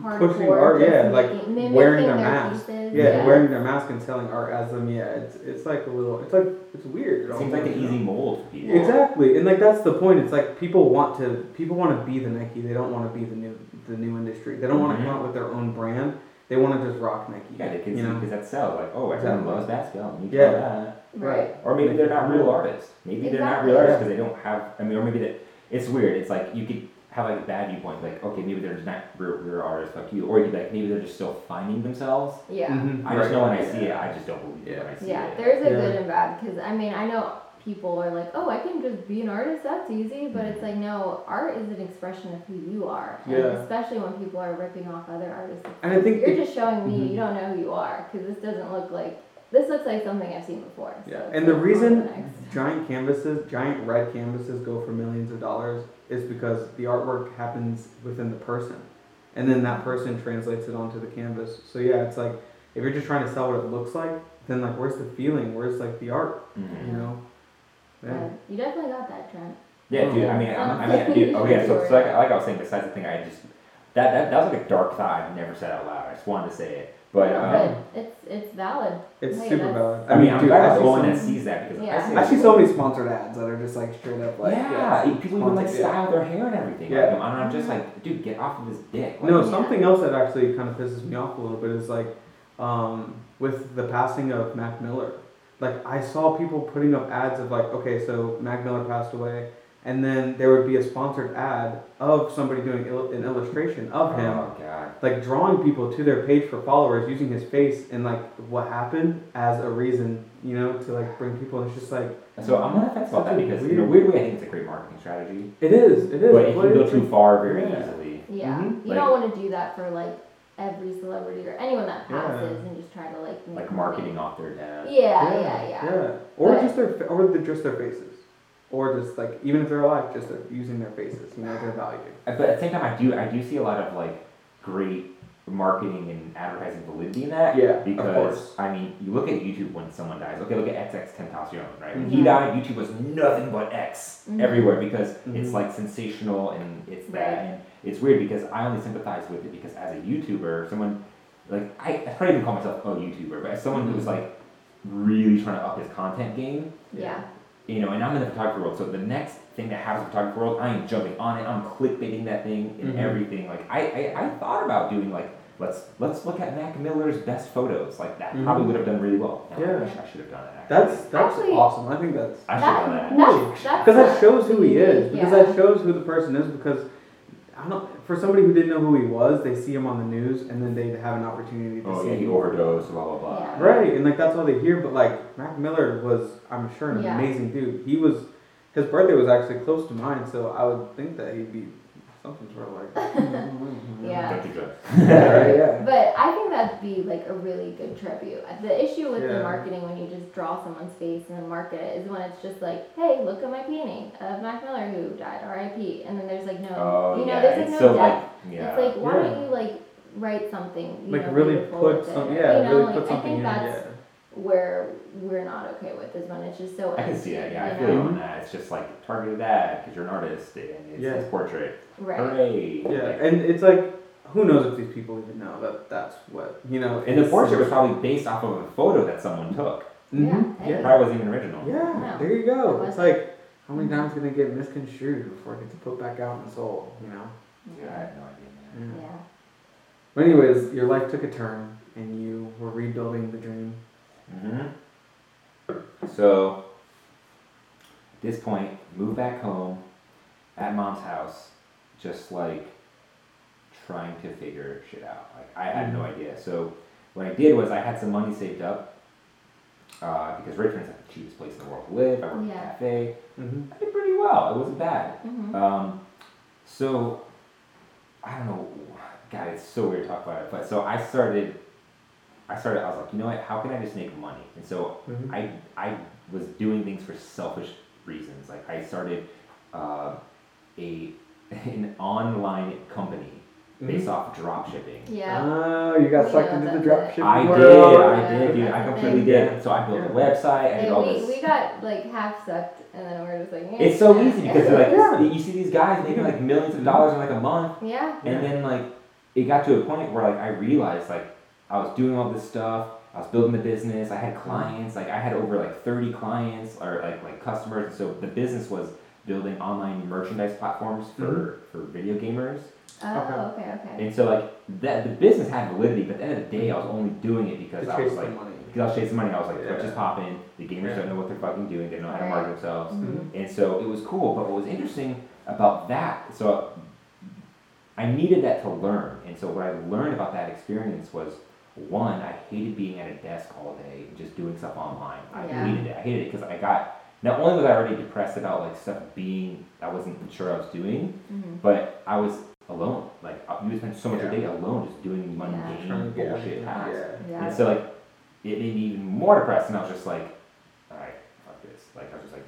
hardcore, Pushing art, just yeah, like making- mimicking wearing their their mask. pieces, Yeah, wearing their mask and selling art as them. Yeah, it's it's like a little. It's like it's weird. It seems like an almost, you know? easy mold for people. Exactly, and like that's the point. It's like people want to people want to be the Nike. They don't want to be the new the new industry. They don't want to Mhm. come out with their own brand. They want to just rock Nike. Yeah, they can you know. because that sells. Like, oh, everyone Exactly. loves Basquiat. Let me Yeah. That. right. Or maybe they're not real artists. Maybe they're not real artists because they don't have. I mean, or maybe that it's weird. It's like you could have like a bad viewpoint. Like, okay, maybe they're just not real, real artists like you, or you like maybe they're just still finding themselves. Yeah. Mhm, I just know when I see it, I just don't believe it when I see it. Yeah, it. there's a Yeah. good and bad because I mean I know people are like, oh, I can just be an artist. That's easy, but it's like no, art is an expression of who you are, and Yeah. especially when people are ripping off other artists. it's And I think you're it- just showing me Mhm. you don't know who you are because this doesn't look like this looks like something I've seen before. so Yeah, it's and the reason the giant canvases, giant red canvases go for millions of dollars is because the artwork happens within the person. And then that person translates it onto the canvas. So yeah, it's like if you're just trying to sell what it looks like, then like where's the feeling? Where's like the art? Mhm. You know? Yeah. Yeah, you definitely got that, Trent. Yeah, dude. I mean, I, I mean, dude. Oh yeah. So, so like, like I was saying, besides the thing, I just that that that was like a dark thought. I've never said out loud. I just wanted to say it. But No, um, it's it's valid. It's Hey, super that's- valid. I mean, I'm dude, glad I I'm see the one so- that sees that because Yeah. I see, I see so many sponsored ads that are just like straight up like yeah, yeah, people even like sponsored, yeah. style their hair and everything. Yeah. Like, and I'm just like, dude, get off of his dick. Like, No, Yeah. something else that actually kind of pisses me off a little bit is like um, with the passing of Mac Miller. like I saw people putting up ads of like, okay, so Mac Miller passed away, and then there would be a sponsored ad of somebody doing il- an illustration of him, Oh god. like drawing people to their page for followers using his face and like what happened as a reason, you know, to like bring people. And it's just like So I'm on the fence about that Such a because in a weird- weird way I think it's a great marketing strategy. it is, it is. But it can go too far very Yeah. easily. Yeah, Mhm. you Like- don't want to do that for like every celebrity or anyone that Yeah. passes and just try to like make Like money. marketing off their death. Yeah, yeah, yeah. Yeah, or But- just their fa- or the, just their faces, or just like even if they're alive, just their, using their faces, you know, their value. But at the same time I do I do see a lot of like great marketing and advertising validity in that. Yeah, of Because course. I mean, you look at YouTube when someone dies. Okay, look at XXXTentacion, right? When he died, YouTube was nothing but X Mhm. everywhere because it's Mhm. like sensational and it's that, Right. and it's weird because I only sympathize with it because as a YouTuber, someone like I, I probably even call myself a YouTuber, but as someone who's like really trying to up his content game, Yeah. You know, and I'm in the photography world, so the next thing that happens in the photography world, I am jumping on it, I'm clickbaiting that thing and Mhm. everything. Like I, I, I thought about doing like let's let's look at Mac Miller's best photos. Like that Mhm. probably would have done really well. Now, I Yeah. wish I should have done it. Actually. That's that's Actually- awesome. I think that's I should have done that. That's, that's because that not shows who he is. Because yeah. that shows who the person is. Because I don't. For somebody who didn't know who he was, they see him on the news, and then they have an opportunity to Oh see. yeah, he overdosed. Blah blah blah. Yeah. Right, and like that's all they hear. But like Mac Miller was, I'm sure, an Yeah. amazing dude. He was. His birthday was actually close to mine, so I would think that he'd be something sort of like. Yeah. Don't do drugs. yeah, right, yeah. But I think that'd be like a really good tribute. The issue with the marketing when you just draw someone's face and then market it is when it's just like, hey, look at my painting of Mac Miller who died, R.I.P. And then there's like no, Oh you know, yeah, there's like it's no so depth. like yeah. It's like, why Yeah. don't you like write something, you Like know, really put with some, yeah, you know, really like, put I something think in. that's Yeah. Where we're not okay with is when it's just so I can see that. Yeah, I feel you on that. It's just like targeted ad because you're an artist and it's Yeah. his portrait. Right. Hooray! Yeah, Like, and it's like, who knows if these people even know that that's what you know. and the portrait was probably based off of a photo that someone took. Mhm, Yeah, yeah. hey. Probably wasn't even original. Yeah, No. there you go. It It's like, how many times can it get misconstrued before it gets put back out and sold, you know? Yeah, I have no idea. Man. Yeah. But anyways, your life took a turn and you were rebuilding the dream. Hmm So, at this point, move back home at mom's house, just like trying to figure shit out. Like, I had no idea. So, what I did was I had some money saved up uh, because Richmond's like the cheapest place in the world to live. I worked Yeah. at a cafe. Mm-hmm. I did pretty well. It wasn't bad. hmm Um, so I don't know. God, it's so weird to talk about it. But so I started. I started. I was like, you know what? How can I just make money? And so Mm-hmm. I I was doing things for selfish reasons. Like I started uh, a an online company based off drop shipping. Yeah. Oh, you got sucked know into the that drop shipping I did. I did, dude. I completely thing. did. So I built a website. I did And all we, this. we got like half sucked and then we're just like, eh. It's so easy because like Yeah. you see these guys making like millions of dollars in like a month. yeah. And then like it got to a point where like I realized like I was doing all this stuff. I was building the business. I had clients. Like I had over like thirty clients or like like customers. And so the business was building online merchandise platforms for for video gamers. Oh, okay, okay. And so like that the business had validity. But at the end of the day, I was only doing it because I was like money. because I was chasing money. I was like, Yeah. let's just pop in. The gamers Yeah. don't know what they're fucking doing. They don't know how to market themselves. Mhm. And so it was cool. But what was interesting about that, so I needed that to learn. And so what I learned about that experience was one, I hated being at a desk all day and just doing stuff online. I Yeah. hated it. I hated it because I got not only was I already depressed about like stuff being I wasn't sure I was doing, Mhm. but I was alone. Like uh, you would spend so much of Yeah. the day alone just doing mundane Trying to get bullshit everything. tasks. Yeah. Yeah. And so like it made me even more depressed, and I was just like, all right, fuck this. Like I was just like,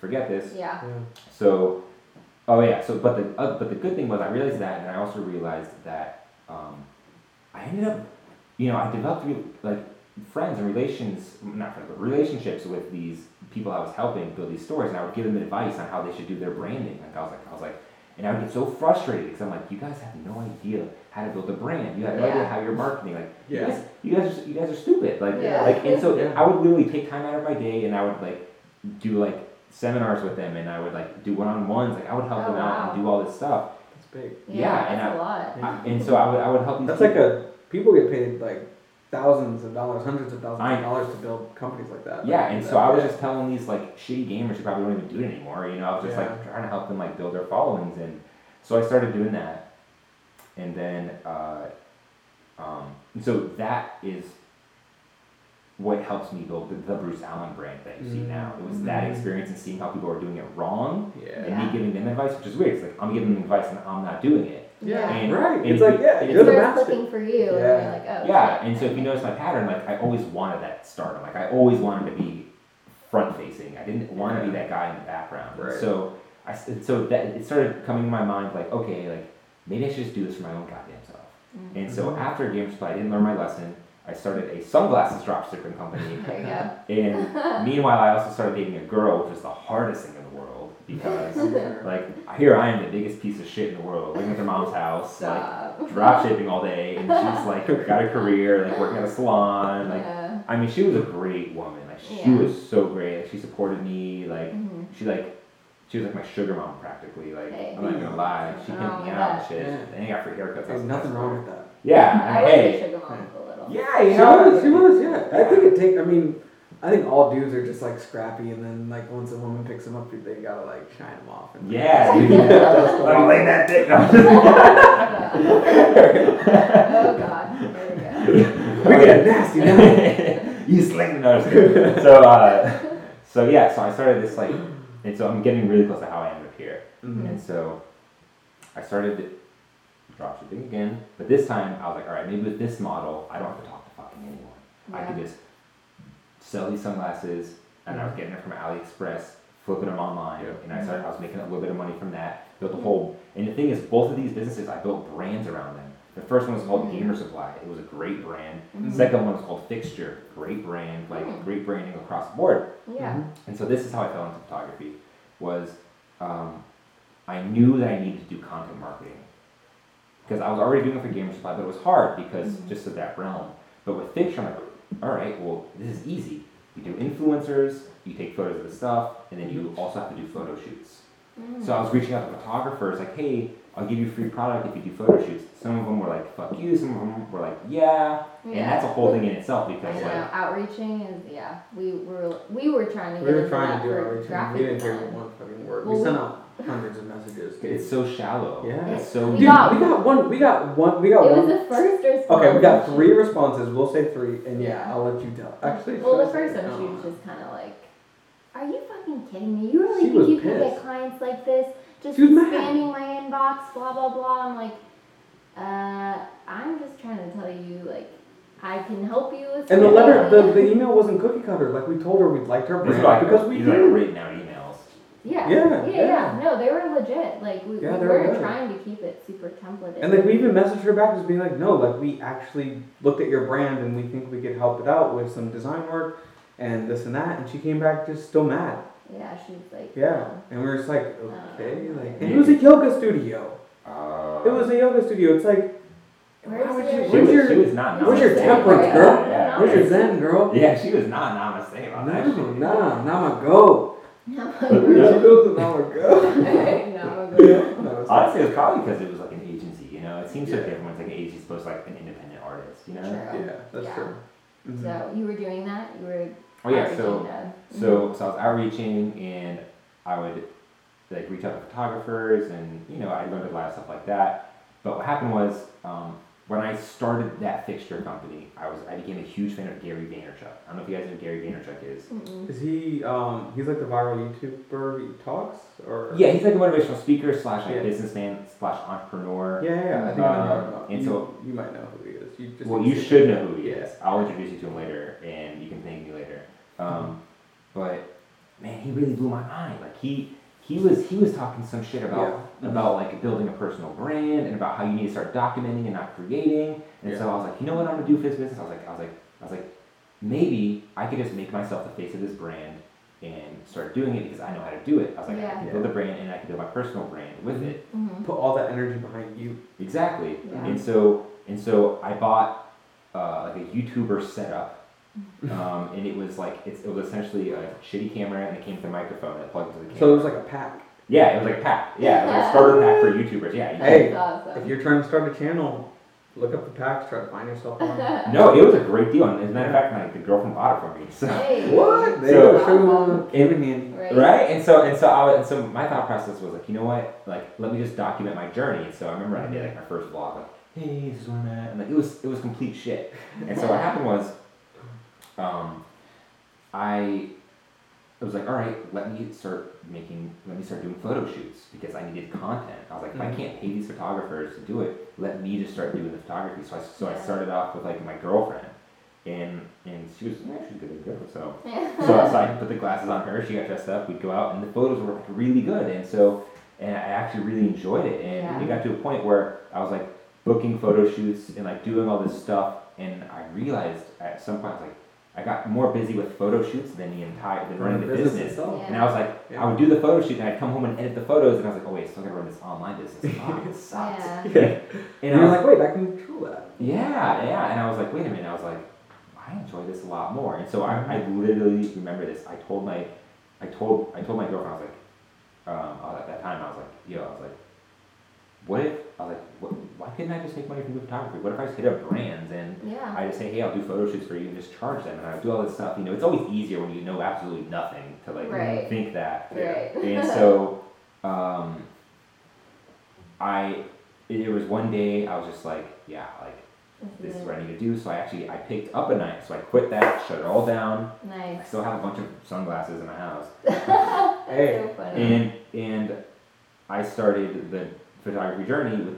forget this. Yeah. Yeah. So, oh yeah. So, but the uh, but the good thing was I realized that, and I also realized that um, I ended up, you know, I developed re- like friends and relations, not friends, but relationships with these people I was helping build these stores, and I would give them advice on how they should do their branding. Like I was like, I was like, and I would get so frustrated because I'm like, you guys have no idea how to build a brand. You have no idea how you're marketing. Like, Yeah. you guys, you guys, are, you guys are stupid. Like, Yeah. like, and so Yeah. I would literally take time out of my day, and I would like do like seminars with them, and I would like do one-on-ones. Like I would help Oh, them out and do all this stuff. That's big. Yeah, Yeah, and that's I- a lot. I- and so I would, I would help these. That's like a people get paid like thousands of dollars, hundreds of thousands of dollars to build companies like that. Yeah, Like, and so I was just telling these like shitty gamers who probably don't even do it anymore. You know, I was just Yeah. like trying to help them like build their followings, and so I started doing that, and then uh, um, and so that is what helps me build the, the Bruce Allen brand that you see now. It was that Mhm. experience and seeing how people are doing it wrong, Yeah. and me giving them advice, which is weird. It's like I'm giving them advice and I'm not doing it. Yeah, And- right. and it's like, you- yeah, and you're It the starts master. clicking for you, and Yeah. you're like, oh. Yeah, shit. and so if you notice my pattern, like I always wanted that stardom. Like I always wanted to be front facing. I didn't want to be that guy in the background. And Right. So I s- so that it started coming to my mind like okay, like maybe I should just do this for my own goddamn self. Mm-hmm. And so Mhm. after Gamer Supply, I didn't learn my lesson. I started a sunglasses drop dropshipping company. There you go. and meanwhile, I also started dating a girl, which was the hardest thing in the world because like here I am, the biggest piece of shit in the world, living at her mom's house, like drop shipping all day, and she's like got a career, like working at a salon. Like, Yeah. I mean, she was a great woman. Like, she Yeah. was so great. Like, she supported me. Like, Mhm. she like, she was like my sugar mom practically. Like, Hey. I'm not gonna lie. She Nothing pimped wrong me with out and that. shit. Yeah. And I got free haircuts. There's nothing wrong with that. Yeah. I and was a hey. sugar mom a little. Yeah, you She know. was, she was, yeah. I think it take. I mean, I think all dudes are just like scrappy, and then like once a woman picks them up, they gotta like shine them off. And, Yeah, dude. Just Let me lay that dick. oh god. There we go. we get nasty now. you sling no, just so uh, so yeah, so I started this like, and so I'm getting really close to how I ended up here. Mhm. And so I started dropshipping again, but this time I was like, all right, maybe with this model, I don't have to talk to fucking anyone. I could Yeah. just sell these sunglasses, and I was getting them from AliExpress, flipping them online, Yeah. and I started. I was making a little bit of money from that. Built a whole, and the thing is, both of these businesses, I built brands around them. The first one was called Mhm. Gamer Supply. It was a great brand. Mhm. The second one was called Fixture. Great brand, like Mm. great branding across the board. Yeah. And so this is how I fell into photography. Was um, I knew that I needed to do content marketing because I was already doing it for Gamer Supply, but it was hard because Mhm. just of that realm. But with Fixture, I'm like, all right, well, this is easy. You do influencers, you take photos of the stuff, and then you also have to do photo shoots. Mm. So I was reaching out to photographers, like, hey, I'll give you free product if you do photo shoots. Some of them were like, fuck you. Some of them were like, yeah. And that's a whole thing in itself I because, know, like, outreaching is yeah. We were we were trying to get. We get were trying to do for outreach, and we didn't hear one fucking word. Well, we we- sent out hundreds of messages. it's so shallow. Yeah. It's so We Dude, got- we got one. We got one. We got It one. was the first response. Okay, we got three responses. We'll say three, and yeah, Yeah. I'll let you tell. Actually, Well, the first it? one, she was just kind of like, "Are you fucking kidding me? You really She think was you can get clients like this? Just She was mad. spamming my inbox, blah blah blah." I'm like, "Uh, I'm just trying to tell you, like, I can help you with." And the letter, the, the email wasn't cookie cutter. Like we told her we liked her These brand because we these are like did. Written out emails. yeah, Yeah, yeah, yeah. yeah, No, they were legit. Like we, Yeah, we were were good. trying to keep it super templated. And like we even messaged her back, just being like, no, like we actually looked at your brand and we think we could help it out with some design work and this and that. And she came back just still mad. yeah, she was like, Yeah, "No." and we were just like, Uh, okay, like, and it was a yoga studio. Uh, It was a yoga studio. It's like, Where's would your- you? She Where's was, your? she was not. where's your temperance, girl? that, Yeah. Where's your zen, girl? Yeah, she was not namaste about that No, shit. nah, nah, my go. No, She goes to now my go. no, good. It's- Honestly, it was probably because it was like an agency. You know, it seems so Yeah. different when like an agency supposed to like an independent artist. You know. True. Yeah, that's Yeah. true. Mhm. So you were doing that. You were. Oh yeah. outreaching So to- so so I was outreaching and I would like reach out to photographers and you know I learned a lot of stuff like that. But what happened was um, when I started that fixture company, I was I became a huge fan of Gary Vaynerchuk. I don't know if you guys know who Gary Vaynerchuk is. Mm-mm. Is he? Um, he's like the viral YouTuber. He talks, or Yeah, he's like a motivational speaker slash like Yeah. businessman slash entrepreneur. yeah, yeah. I think I know. About. and you, so- you might know who he is. You just Well, you should know who he Yeah. is. I'll introduce you to him later, and you can thank me later. Um, but man, he really blew my mind. Like he he was he was talking some shit about Yeah. About like building a personal brand and about how you need to start documenting and not creating. And so I was like, you know what I'm gonna do for this business? I was like, I was like, I was like, maybe I could just make myself the face of this brand and start doing it because I know how to do it. I was like, I Yeah. can build a brand and I can build my personal brand with it. Mhm. Put all that energy behind you. Exactly. Yeah. And so and so I bought uh, like a YouTuber setup. Mm-hmm. Um, and it was like it's, it was essentially a shitty camera and it came with a microphone that plugged into the camera. So it was like a pack. Yeah, it was like pack. Yeah, it was like a starter pack for YouTubers. Yeah. you- Hey, awesome. If you're trying to start a channel, look up the packs, try to find yourself on. No, it was a great deal. And as a matter of fact, my the girlfriend bought it for me. So Hey. what? They So- go show you on came in. Right. right, and so and so I was, and so my thought process was like, you know what, like let me just document my journey. And so I remember I did like my first vlog, like, hey, this is where I'm at, and like it was it was complete shit. And so what happened was, um, I I was like, all right, let me start making, let me start doing photo shoots because I needed content. I was like, if I Mhm. can't pay these photographers to do it, let me just start doing the photography. So I, so I started off with like my girlfriend, and and she was actually good at go. So Yeah. so, so I put the glasses on her. She got dressed up. We'd go out, and the photos were really good. And so, and I actually really enjoyed it. And Yeah. it got to a point where I was like booking photo shoots and like doing all this stuff. And I realized at some point, I was like, I got more busy with photo shoots than the entire than running the business. itself. And I was like, Yeah. I would do the photo shoot, and I'd come home and edit the photos, and I was like, oh wait, I still gotta run this online business. Fuck, it sucks. Yeah. Yeah. And And I was like, wait, I can control that. yeah, yeah. And I was like, wait a minute. I was like, I enjoy this a lot more. And so I, I literally remember this. I told my, I told, I told my girlfriend. I was like, um, uh, at that time, I was like, yo, I was like, what if I was like, what, why couldn't I just make money from the photography? What if I just hit up brands and Yeah. I just say, hey, I'll do photo shoots for you and just charge them, and I do all this stuff. You know, it's always easier when you know absolutely nothing to like Right. think that. Right. And so, um, I, it, it was one day I was just like, yeah, like this is what I need to do. So I actually I picked up a knife. So I quit that, shut it all down. Nice. I still have a bunch of sunglasses in my house, Hey. So funny. and and I started the photography journey with.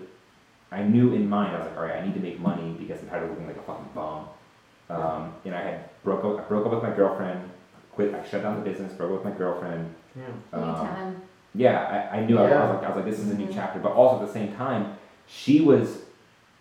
I knew in mind I was like, all right, I need to make money because I'm tired of looking like a fucking bum. Um, and I had broke up. I broke up with my girlfriend. Quit. I shut down the business. Broke up with my girlfriend. Yeah. Um, Anytime. yeah, I, I knew I, was, I was like I was like this is a new Mhm. chapter, but also at the same time, she was.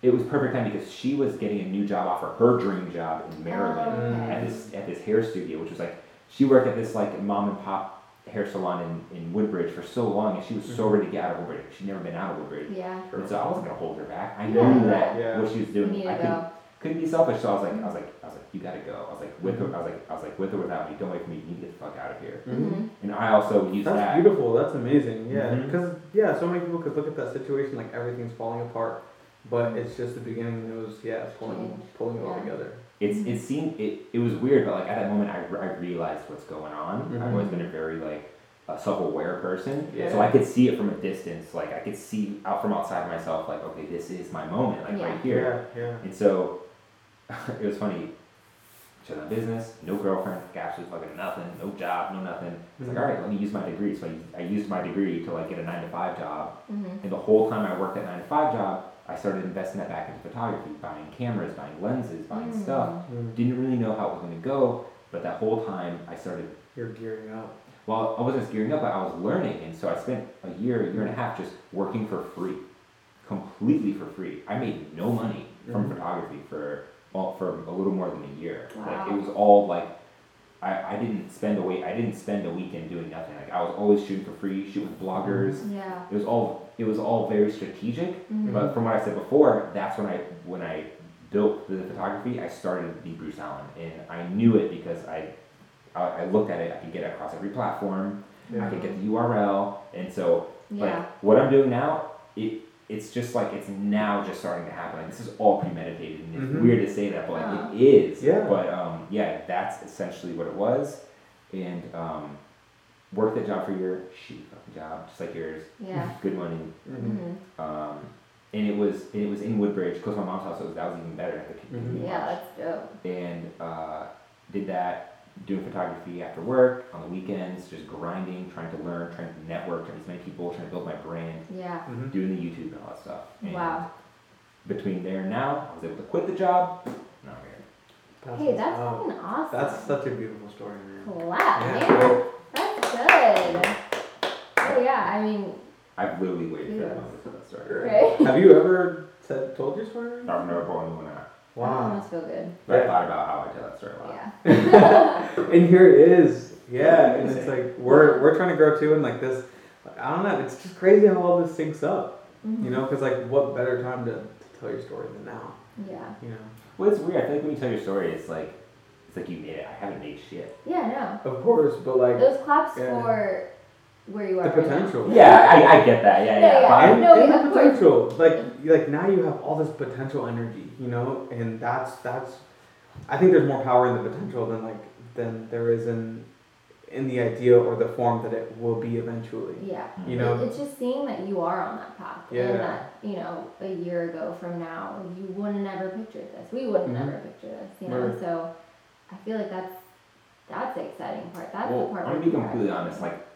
It was perfect time because she was getting a new job offer, her dream job in Maryland Oh, at this at this hair studio, which was like she worked at this like mom and pop hair salon in, in Woodbridge for so long, and she was so Mhm. ready to get out of Woodbridge. She'd never been out of Woodbridge, Yeah. and so I wasn't gonna hold her back. I Yeah. knew that Yeah. what she was You doing. need I to couldn't, go. couldn't be selfish, so I was like, I was like, I was like, you gotta go. I was like, with Mhm. or I was like, I was like, with or without me, don't wait for me. You need to get the fuck out of here. Mhm. And I also used That's that. beautiful. That's amazing. Yeah, because yeah, so many people could look at that situation like everything's falling apart, but it's just the beginning. And it was yeah, pulling pulling it all together. It's Mhm. it seemed it, it was weird, but like at that moment, I, I realized what's going on. I've Mhm. always been a very like a self-aware person, Yeah. so I could see it from a distance. Like I could see out from outside myself, like okay, this is my moment, like Yeah. right here. Yeah, yeah. And so it was funny. Shut down business, no girlfriend, absolutely fucking nothing, no job, no nothing. It's like Mhm. all right, let me use my degree. So I, used- I used my degree to like get a nine to five job, Mhm. and the whole time I worked that nine to five job, I started investing that back into photography, buying cameras, buying lenses, buying Mm. stuff Mm. didn't really know how it was going to go, but that whole time I started, You're gearing up. well, I wasn't gearing up, but I was learning. And so I spent a year, a year and a half just working for free, completely for free. I made no money from Mhm. photography for, well, for a little more than a year. Like it was all like, I, I didn't spend a week, I didn't spend a weekend doing nothing. Like I was always shooting for free, shooting with bloggers. Yeah. It was all, it was all very strategic. Mhm. But from what I said before, that's when I when I built the photography, I started the Bruce Allen, and I knew it because I I, I looked at it. I could get it across every platform. I Yeah. could get the URL, and so like Yeah. what I'm doing now, it it's just like it's now just starting to happen. Like this is all premeditated, and it's Mhm. weird to say that, but like Wow. it is. Yeah. But um, yeah, that's essentially what it was, and um, worked that job for a year, shitty fucking job, just like yours, Yeah. good money, Mhm. Mhm. um, and it was and it was in Woodbridge, close to my mom's house. So was, that was even better. I could Mhm. Yeah, much. that's dope. And uh, did that, doing photography after work on the weekends, just grinding, trying to learn, trying to network, trying to meet as many people, trying to build my brand, Yeah. Mhm. doing the YouTube and all that stuff. And Wow. Between there and now, I was able to quit the job. Now I'm here. That's Hey, that's fucking awesome. that's such a beautiful story, man. Clap, Yeah. man. That's good. Oh yeah, I mean, I've literally waited for that moment to tell that story. right? Have you ever said told your story? I've never told anyone that. That Wow. must feel good. But I thought about how I tell that story a lot. Yeah. And here it is. Yeah, and it's like we're we're trying to grow too, and like this, I don't know. It's just crazy how all this syncs up. Mhm. You know, because like, what better time to, to tell your story than now? Yeah. You know. Well, it's weird. I feel like when you tell your story, it's like it's like you made it. I haven't made shit. Yeah. No. Of course, but like, Those claps Yeah. for where you are. The right now. potential. Yeah, I, I get that. Yeah, Yeah, yeah. yeah. I'm- and, No, and of the course. potential like like now you have all this potential energy you know and that's that's i think there's more power in the potential than like than there is in in the idea or the form that it will be eventually Yeah. you know it's just seeing that you are on that path. Yeah. And that, you know, a year ago from now, you would have never pictured this. We wouldn't have Mhm. never pictured this, you know? Right. So I feel like that's that's the exciting part. That's well, the part I'm where gonna be people completely excited. honest. Like,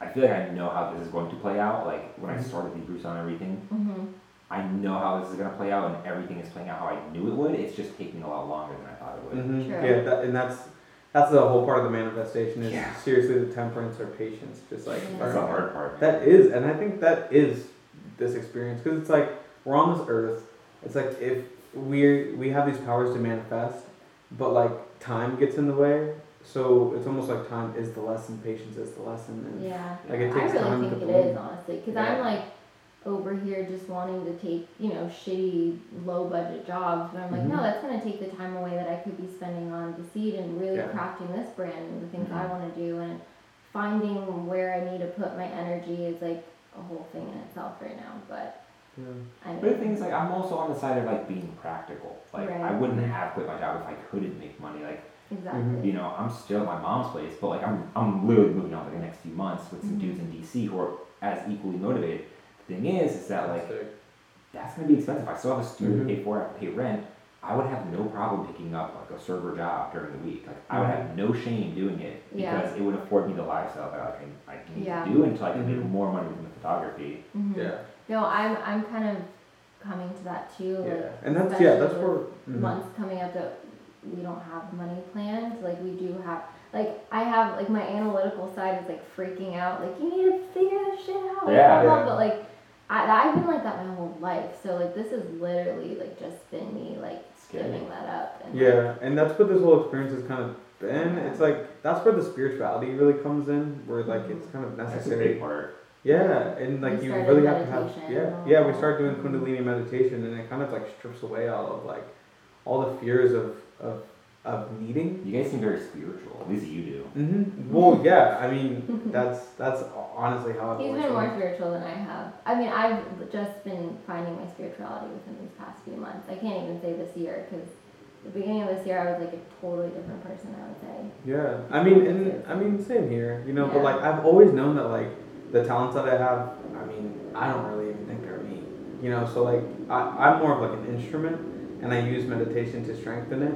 I feel like I know how this is going to play out. Like when I Mhm. started the Bruce on everything, Mhm. I know how this is gonna play out, and everything is playing out how I knew it would. It's just taking a lot longer than I thought it would. hmm True. yeah that, and that's that's the whole part of the manifestation is Yeah. seriously the temperance or patience just like Yeah. That's the hard part. That is, and I think that is this experience because it's like we're on this earth. It's like if we we have these powers to manifest, but like time gets in the way. So it's almost like time is the lesson, patience is the lesson, and Yeah. Like, it I takes really time think to it bloom. is, honestly. Because Yeah. I'm like over here just wanting to take, you know, shitty, low budget jobs. But I'm like, no, Mhm. that's going to take the time away that I could be spending on the seed and really Yeah. crafting this brand and the things I Mhm. want to do. And finding where I need to put my energy is like a whole thing in itself right now. But yeah. I But the thing is, like, I'm also on the side of like being practical. Like, I wouldn't have quit my job if I couldn't make money. Like, exactly. you know, I'm still at my mom's place, but like, I'm I'm literally moving out like the next few months with some Mhm. dudes in DC who are as equally motivated. The thing is, is that like Sick. that's gonna be expensive. I still have a studio Mhm. to pay for, I have to pay rent. I would have no problem picking up like a server job during the week. Like I would have no shame doing it Yeah. because it would afford me the lifestyle that like, I, I need Yeah. do until I can make Mhm. more money from the photography. Mhm. Yeah, No, I'm I'm kind of coming to that too. yeah, Like and that's yeah, that's especially where. with mhm. months coming up that we don't have money planned. Like we do have, like I have, like my analytical side is like freaking out. Like you need to figure this shit out. Yeah. blah, blah, Yeah. But like I, I've been like that my whole life. So like this is literally like just been me like Scary. giving that up. And Yeah, and that's what this whole experience has kind of been. It's like that's where the spirituality really comes in, where like it's kind of That's a necessary. big part. Yeah, and like We you started really have to have yeah yeah we start doing Kundalini meditation and it kind of like strips away all of like all the fears of of of needing. You guys seem very spiritual. At least you do. Mm-hmm. Well, yeah, I mean that's that's honestly how I've He's always been more spiritual than I have. I mean, I've just been finding my spirituality within these past few months. I can't even say this year because the beginning of this year I was like a totally different person. I would say. Yeah, I mean, and I mean, same here, you know. But like, I've always known that like the talents that I have. I mean, I don't really even think they're me, you know. So like, I, I'm more of like an instrument, and I use meditation to strengthen it.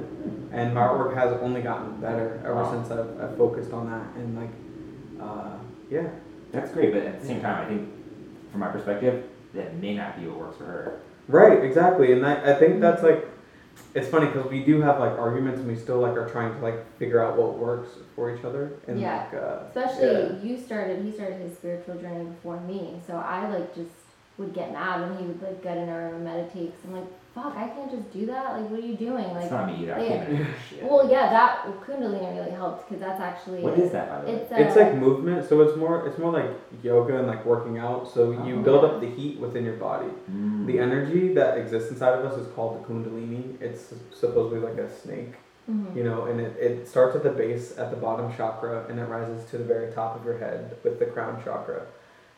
And my artwork has only gotten better ever Wow. since I've, I've focused on that. And like, uh, yeah, That's great, but at the same time, I think, from my perspective, that may not be what works for her. right, exactly. And I, I think that's like, it's funny because we do have like arguments, and we still like are trying to like figure out what works for each other. And Yeah. like, uh, Especially Yeah. you started. He started his spiritual journey before me, so I like just would get mad when he would like get in a room and meditate. Cause I'm like, fuck, I can't just do that. Like, what are you doing? It's Like, not me either. I yeah. can't do well, yeah, that Kundalini really helped because that's actually What is that, by the way? It's, uh, It's like movement, so it's more it's more like yoga and like working out. So you Oh. build up the heat within your body. Mm. The energy that exists inside of us is called the kundalini. It's supposedly like a snake, Mhm. you know, and it, it starts at the base at the bottom chakra and it rises to the very top of your head with the crown chakra.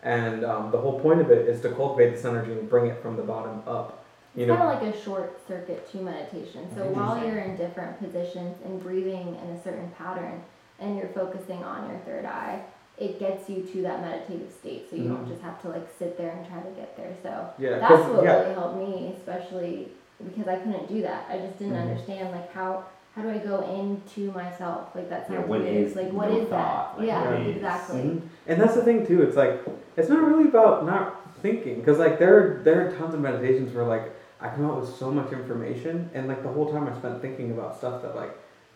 And um, the whole point of it is to cultivate this energy and bring it from the bottom up. You It's know, kind of like a short circuit to meditation. So while you're in different positions and breathing in a certain pattern and you're focusing on your third eye, it gets you to that meditative state. So you don't Mhm. just have to like sit there and try to get there. So yeah, that's what yeah, really helped me, especially because I couldn't do that. I just didn't Mhm. understand like how how do I go into myself? Like that Yeah, sounds what weird. is like what no is that? Like, yeah, what exactly. Mhm. And that's the thing too. It's like it's not really about not thinking, because like there are, there are tons of meditations where like I come out with so much information, and like the whole time I spent thinking about stuff that like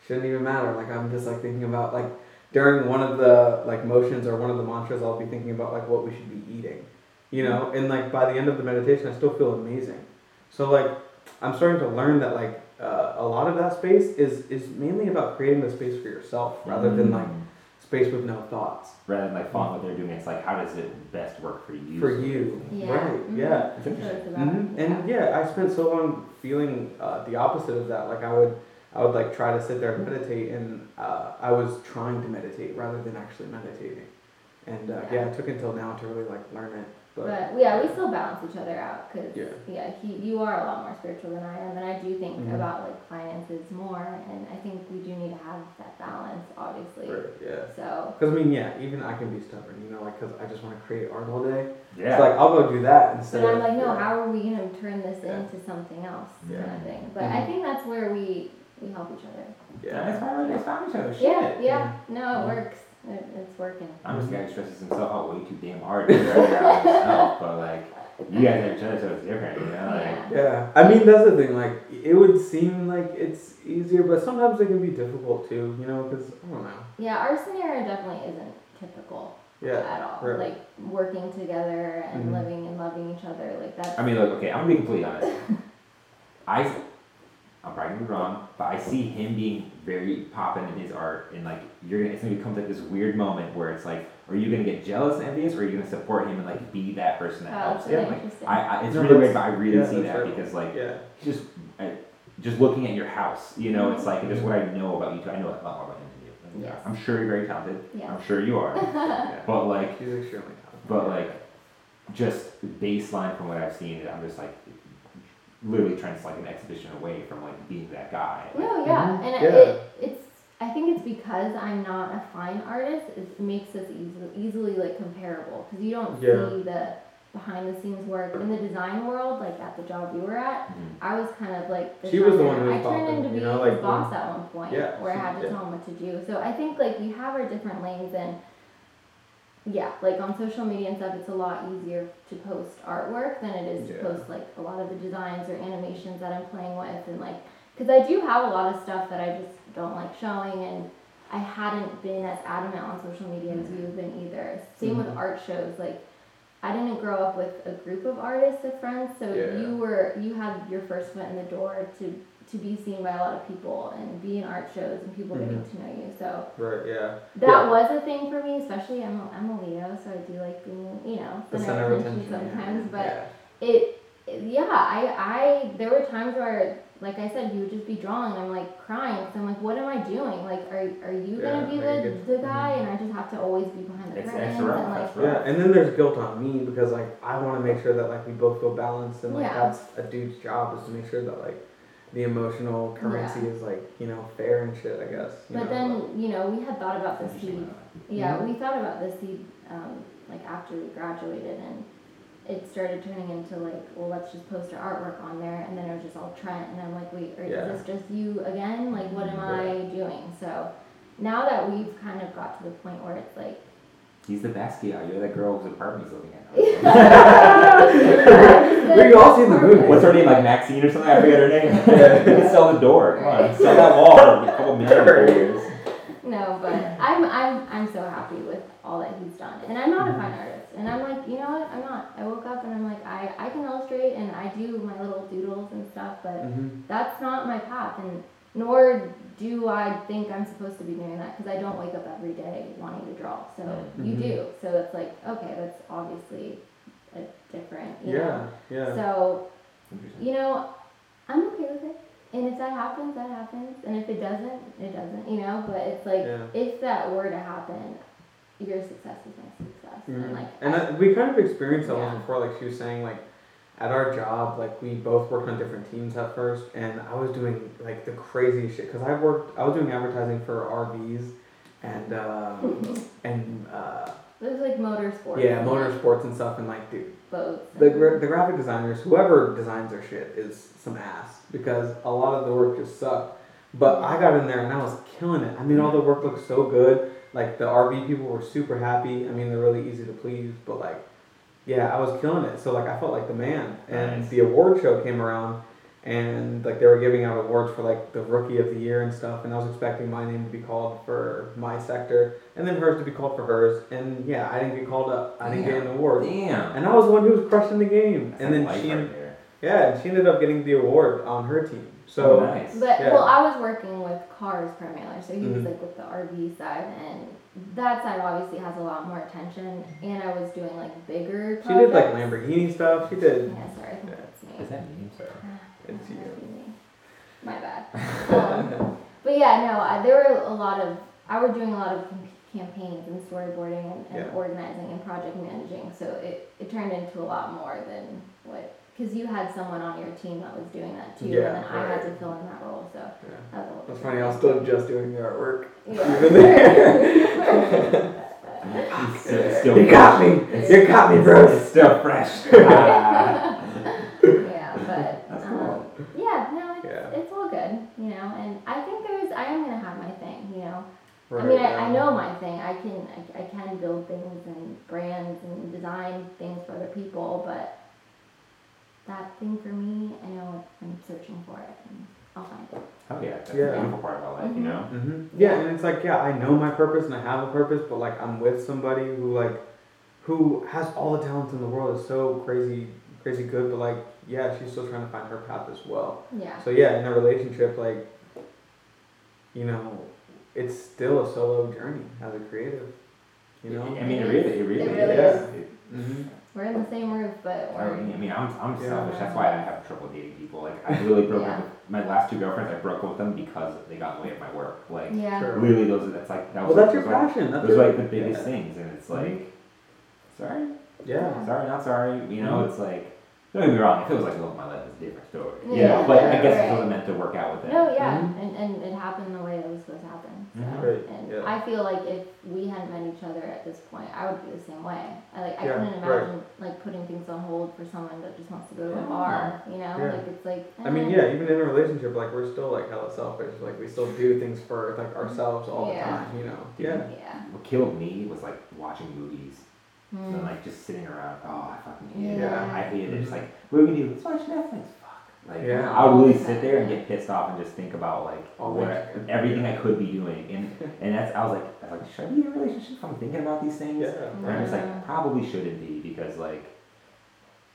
shouldn't even matter. Like I'm just like thinking about like during one of the like motions or one of the mantras, I'll be thinking about like what we should be eating, you know. And like by the end of the meditation, I still feel amazing. So like I'm starting to learn that like uh, a lot of that space is is mainly about creating the space for yourself rather than like Mm. Space with no thoughts. rather than like following what they're doing, it's like how does it best work for you? for you. Yeah. Right. Mhm. Yeah. It's interesting. it's about. hmm And yeah, I spent so long feeling uh, the opposite of that. Like I would, I would like try to sit there and meditate, and uh, I was trying to meditate rather than actually meditating. And uh, Yeah. yeah. it took until now to really like learn it. But, But yeah, we still balance each other out because Yeah. yeah, he you are a lot more spiritual than I am, and I do think Mhm. about like finances more, and I think we do need to have that balance, obviously. Right, yeah. So Because I mean, yeah, even I can be stubborn, you know, like because I just want to create art all day. Yeah. It's like I'll go do that instead But I'm like, no, yeah. how are we gonna turn this Yeah. into something else, Yeah. kind of thing. But I Mhm. think that's where we we help each other. yeah. That's Yeah. why we guys found each other. Yeah, yeah, no, it works. It, it's working. I'm just the guy who stresses himself out way too damn hard to figure out himself. But like, you guys have each other, so it's different, you know? Like, Yeah. Yeah, I mean that's the thing. Like it would seem like it's easier, but sometimes it can be difficult too. You know, because I don't know. Yeah, our scenario definitely isn't typical Yeah, at all. right. Like working together and Mhm. living and loving each other, like that. I mean, look, okay, I'm gonna be completely honest. I, I'm probably gonna be wrong, but I see him being very popping in his art, and like you're gonna, it's gonna become like this weird moment where it's like, are you gonna get jealous and envious, or are you gonna support him and like be that person that Oh, helps that's him? Like. I, I, it's No, really weird, but I really yeah, see that right. because like Yeah, just, I, just looking at your house, you know, it's like just what I know about you two. I know a lot more about him than you. And, uh, Yes. I'm sure you're very talented. Yes. I'm sure you are. yeah. but like, She's extremely talented. but like, just baseline from what I've seen, I'm just like, literally trying to like an exhibition away from like being that guy. Like, No, yeah, Mhm. and Yeah. it, it's. I think it's because I'm not a fine artist. It makes us easily, easily like comparable because you don't Yeah. see the behind the scenes work in the design world. Like at the job we were at, mhm. I was kind of like the She was the one who was I turned bopping, into you being know, like, boss at one point, Yeah, where I had to yeah. tell him what to do. So I think like we have our different lanes and. Yeah, like on social media and stuff, it's a lot easier to post artwork than it is to post like a lot of the designs or animations that I'm playing with and like because I do have a lot of stuff that I just don't like showing, and I hadn't been as adamant on social media as you've been either. Same with Mhm. art shows. Like, I didn't grow up with a group of artists of friends, so Yeah. you were you had your first foot in the door to to be seen by a lot of people and be in art shows and people getting Mhm. to know you. So Right. Yeah. that Yeah. was a thing for me, especially I'm a, I'm a Leo, so I do like being you know The center center of of attention attention. sometimes, but yeah. it yeah i i there were times where like i said he would just be drawing i'm like crying because i'm like what am i doing like are, are you gonna be the, good? the guy and i just have to always be behind the It's curtains extra and like that's. Yeah, and then there's guilt on me because like I want to make sure that like we both feel balanced and like Yeah. that's a dude's job is to make sure that like the emotional currency Yeah. is like you know fair and shit. I guess. you but know, then you know we had thought about the seed yeah we thought about the seed um, like after we graduated and it started turning into like well let's just post our artwork on there and then it was just all trent and i'm like wait Yeah. is this just you again like what am Yeah. i doing so now that we've kind of got to the point where it's like He's the Basquiat. You're that girl whose apartment he's looking at. We've all seen the movie. What's her name? Like Maxine or something? I forget her name. Yeah. you can sell the door. Come on, sell that wall for a couple million years. No, but I'm I'm I'm so happy with all that he's done, and I'm not a fine artist, and I'm like, you know what, I'm not. I woke up and I'm like, I I can illustrate and I do my little doodles and stuff, but Mhm. that's not my path, and nor do I think I'm supposed to be doing that because I don't wake up every day wanting to draw. So you Mhm. do, so it's like, okay, that's obviously a different, you know. Yeah. Yeah. So you know, I'm okay with it. And if that happens, that happens. And if it doesn't, it doesn't, you know? But it's like, Yeah. if that were to happen, your success is my success. And Mhm. like, And I- that, we kind of experienced that Yeah. once before. Like she was saying, like at our job, like we both worked on different teams at first, and I was doing like the craziest shit because I worked. I was doing advertising for RVs, and um, and uh, there's like motorsports. yeah, motorsports and stuff. And like, dude, Boats. the gra- the graphic designers, whoever designs their shit, is some ass because a lot of the work just sucked. But I got in there and I was killing it. I mean, all the work looked so good. Like the RV people were super happy. I mean, they're really easy to please. But like, yeah, I was killing it. So like, I felt like the man. And Nice. the award show came around, and like they were giving out awards for like the rookie of the year and stuff. And I was expecting my name to be called for my sector, and then hers to be called for hers. And yeah, I didn't get called up. I didn't get an award. Damn. And I was the one who was crushing the game. That's and then like she, right there. yeah, and she ended up getting the award on her team. So oh, nice. But Yeah. well, I was working with cars primarily, so he was Mhm. like with the RV side, and that side obviously has a lot more attention. And I was doing like bigger. she did like. Lamborghini stuff. She did. Yeah, sorry, I think Yeah. that's me. Is that me? I'm sorry. It's you. My bad. Um, but yeah, no, I, there were a lot of. I were doing a lot of com- campaigns and storyboarding and, and Yeah. organizing and project managing. So it, it turned into a lot more than what because you had someone on your team that was doing that too, Yeah, and then I had to fill in that role. So Yeah. that was a That's funny. I was still just doing the artwork. Yeah. Even there. Still, still You got me. It's- You got me, bro. It's still fresh. Ah. yeah, but That's um, yeah, no, it's, Yeah. it's all good, you know. And I think there's, I am gonna have my thing, you know. I Right, mean, I. I know my thing. I can, I, I can build things and brands and design things for other people, but that thing for me, I know I'm searching for it, and I'll find it. Oh yeah, that's Yeah. the beautiful part about life, you know. hmm Yeah, and it's like, yeah, I know my purpose and I have a purpose, but like I'm with somebody who like, who has all the talents in the world, is so crazy, crazy good, but like, yeah, she's still trying to find her path as well. Yeah. So yeah, in a relationship, like, you know, it's still a solo journey as a creative. You know. I mean, it really, it really, It really is. It- Mm-hmm. We're in the same roof, but I we're, mean, I'm, I'm Yeah. selfish. That's why I have trouble dating people. Like, I literally broke Yeah. up with my last two girlfriends. I broke up with them because they got in the way of my work. Like, yeah. Sure. literally, those are that's like that Well, was. that's your those passion. That's Those are your, like the biggest yeah. things, and it's like, sorry, Yeah. sorry, not sorry. You know, Mhm. it's like, don't get me wrong. If it was like love of my life, it's a different story. Yeah. Yeah, but I guess Right. it wasn't meant to work out with them. No, yeah, Mhm. and, and it happened the way it was supposed to happen. So. Mhm. Right, And yeah. I feel like if we hadn't met each other at this point, I would be the same way. I like I Yeah, couldn't right. imagine like putting things on hold for someone that just wants to go to a Yeah. bar. You know, Yeah. like it's like. I mean, eh. yeah, even in a relationship, like we're still like hella selfish. Like we still do things for like ourselves all Yeah. the time. You know. Dude. Yeah. Yeah. What killed me was like watching movies Mm. and like just sitting around. Oh, I fucking hate it. Yeah. I hated it. Just like, what do we do? Let's watch Netflix. Fuck. Like, Yeah. I would really sit there and get pissed off and just think about like All what the- everything I could be doing, and and that's I was like, I was like, should I be in a relationship? if I'm thinking about these things. Yeah. And I'm just like, probably shouldn't be because like.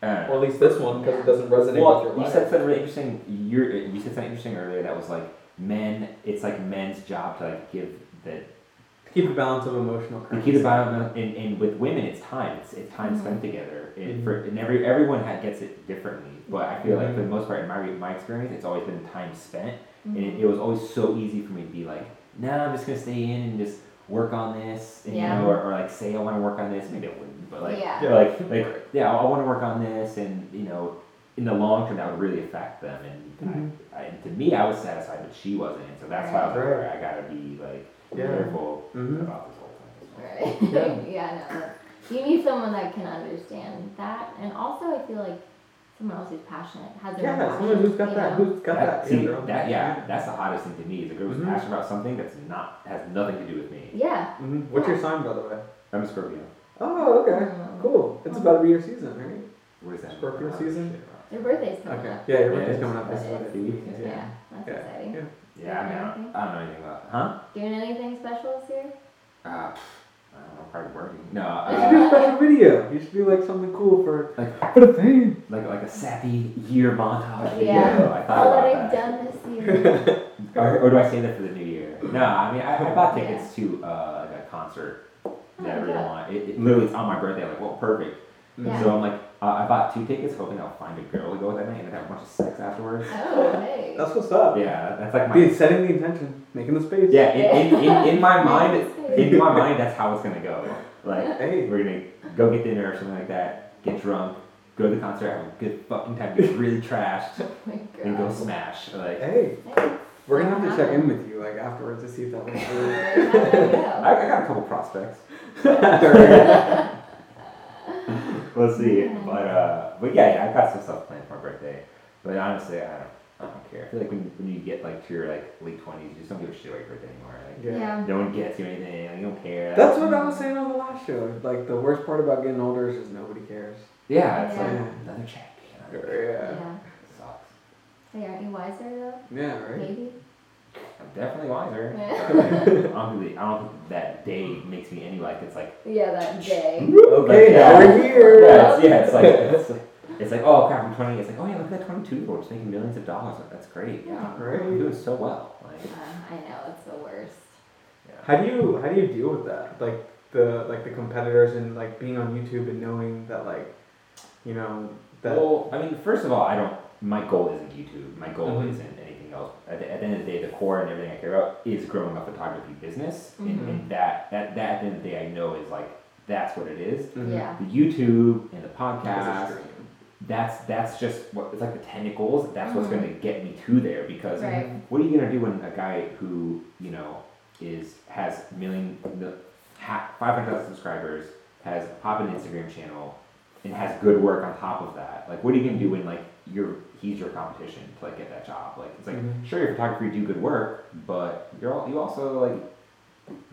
Uh, Or at least this one because it doesn't resonate well, with your life. you said something really interesting. You're, you said something interesting earlier that was like men. It's like men's job to like give the to keep a balance of emotional. to currency. keep the balance. And, and with women, it's time. It's, it's time Mhm. spent together. And Mhm. for and every everyone ha- gets it differently. But I feel like for the most part, in my my experience, it's always been time spent. And it, Mhm. it was always so easy for me to be like, nah, I'm just gonna stay in and just work on this, and, Yeah. you know, or, or like say I want to work on this. Maybe I wouldn't, but like, Yeah. Yeah. like, like, yeah, I want to work on this, and you know, in the long term, that would really affect them. And Mhm. I, I, to me, I was satisfied, but she wasn't, and so that's why I was like, Right. I gotta be like Yeah. careful Mhm. about this whole thing. Right. Yeah. yeah, no. that- You need someone that can understand that, and also I feel like someone else who's passionate has their own Yeah, passion. someone who's got that. know? Who's got That, that? see, in their own that, yeah, that's the hottest thing to me. Is a girl who's Mhm. passionate about something that's not has nothing to do with me. Yeah. Mhm. What's your sign, by the way? I'm a Scorpio. Oh, okay. Mm. Cool. It's about to be your season, right? What is that? Scorpio season? Shit. Your birthday's coming Okay. up. Yeah, your birthday's it's- coming up. This it's- is Two weeks, Yeah, Yeah. that's Yeah. exciting. Yeah. Yeah, I mean, I don't, I don't know anything about. Huh? Doing anything special this year? Uh, I don't know, probably working. No, You should do uh, a special video. You should do like something cool for like for the fame. like like a sappy year montage video. Yeah. I thought All about that I've that. done this year. Or, or do I say that for the new year? No, I mean I, I bought tickets to uh, like a concert that I really Oh, want. It, it literally it's on my birthday. I'm like, well, perfect. Yeah. So I'm like, uh, I bought two tickets, hoping I'll find a girl to go with that night and have a bunch of sex afterwards. oh, hey. That's what's up. Yeah, that's like my Dude, setting the intention, making the space. yeah. In, in, in, in my mind, in my mind, that's how it's gonna go. Like Hey. we're gonna go get dinner or something like that, get drunk, go to the concert, have a good fucking time, get really trashed, Oh my and go smash. Like Hey. Hey. We're gonna have to check in with you like afterwards to see if that went through. Where did that I, I got a couple prospects. We'll see. Yeah. But uh, but yeah, yeah, I got some stuff planned for my birthday. But honestly, I don't, I don't care. I feel like when, when you get like to your like late twenties, you just don't give a shit about your birthday anymore. Like? Yeah. Yeah. no one gets you anything. Like, you don't care. That's what I was saying on the last show. Like the worst part about getting older is just nobody cares. Yeah, it's Yeah. like another check. Another Yeah. Yeah. sucks. Hey, aren't you wiser though? Yeah, right. Maybe. I'm definitely wiser. Yeah. I don't think I don't think that day makes me any like it's like Yeah, that day. Okay, Like, now yeah. we're here. yeah it's, yeah it's like it's like, it's like oh crap I'm 20 it's like oh yeah look at that 22 year old making millions of dollars Like, that's great yeah Right. I'm doing so well like Uh, I know it's the worst. yeah. How do you how do you deal with that? Like the like the competitors and like being on YouTube and knowing that like you know that well I mean first of all I don't my goal isn't YouTube my goal Mhm. isn't anything you know, at the, at the end of the day, the core and everything I care about is growing a photography business, and, Mhm. and that, that that at the end of the day, I know is like that's what it is. Mhm. Yeah. The YouTube and the podcast. That's that's just what it's like the tentacles. That's what's Mhm. going to get me to there because Right. what are you gonna do when a guy who you know is has million five hundred thousand subscribers has a poppin' Instagram channel and has good work on top of that? Like, what are you gonna do when like you're he's your competition to like get that job? Like, it's like Mhm. sure your photography you do good work, but you're all, you also like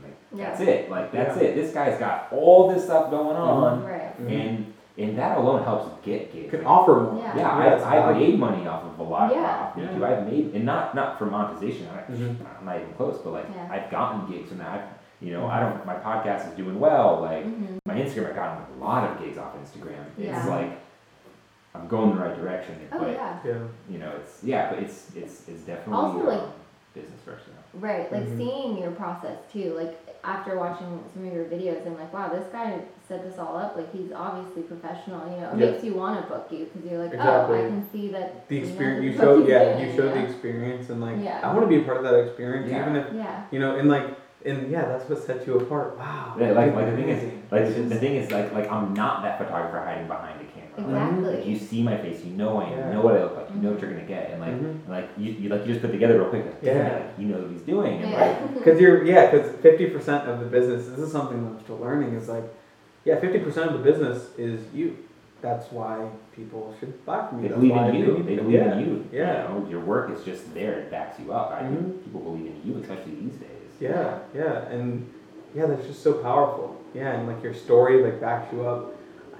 like Yeah. that's it. Like that's Yeah. it. This guy's got all this stuff going on, Right. Mhm. and and that alone helps get gigs. can offer more. Yeah. yeah, that's I, I've valuable. made money off of a lot Yeah. off YouTube. I've made, and not not for monetization. I, Mhm. I'm not even close, but like Yeah. I've gotten gigs and I've, you know, I don't. My podcast is doing well. Like my Instagram, I've gotten a lot of gigs off Instagram. It's Yeah. like I'm going the right direction, Oh but yeah. Yeah. you know, it's yeah, but it's it's it's definitely Also, like- um, business first. You know? Right, like Mhm. seeing your process too. Like after watching some of your videos, I'm like, wow, this guy set this all up. Like he's obviously professional. You know, it Yeah. makes you want to book you because you're like, Exactly. oh, I can see that. The he knows experience you what show, yeah, you show the experience, and like Yeah. I want to be a part of that experience, Yeah. even if Yeah. you know, and like, and yeah, that's what sets you apart. Wow. Yeah, like like the thing is, like the, the thing is, like like I'm not that photographer hiding behind a camera. Exactly. Like you see my face, you know I am, Yeah. you know what I look like, you know what you're gonna get, and like Mhm. like you, you like you just put together real quick, like, Yeah. like, you know what he's doing, and like Yeah. Because you're, yeah, because 50% of the business, this is something I'm still learning, is like, yeah, 50% of the business is you. That's why people should buy from you. they That's believe in you, they believe yeah. in you. Yeah. You know, your work is just there, it backs you up. I Mhm. think people believe in you, especially these days. Yeah, yeah, and yeah, that's just so powerful. Yeah, and like your story like backs you up.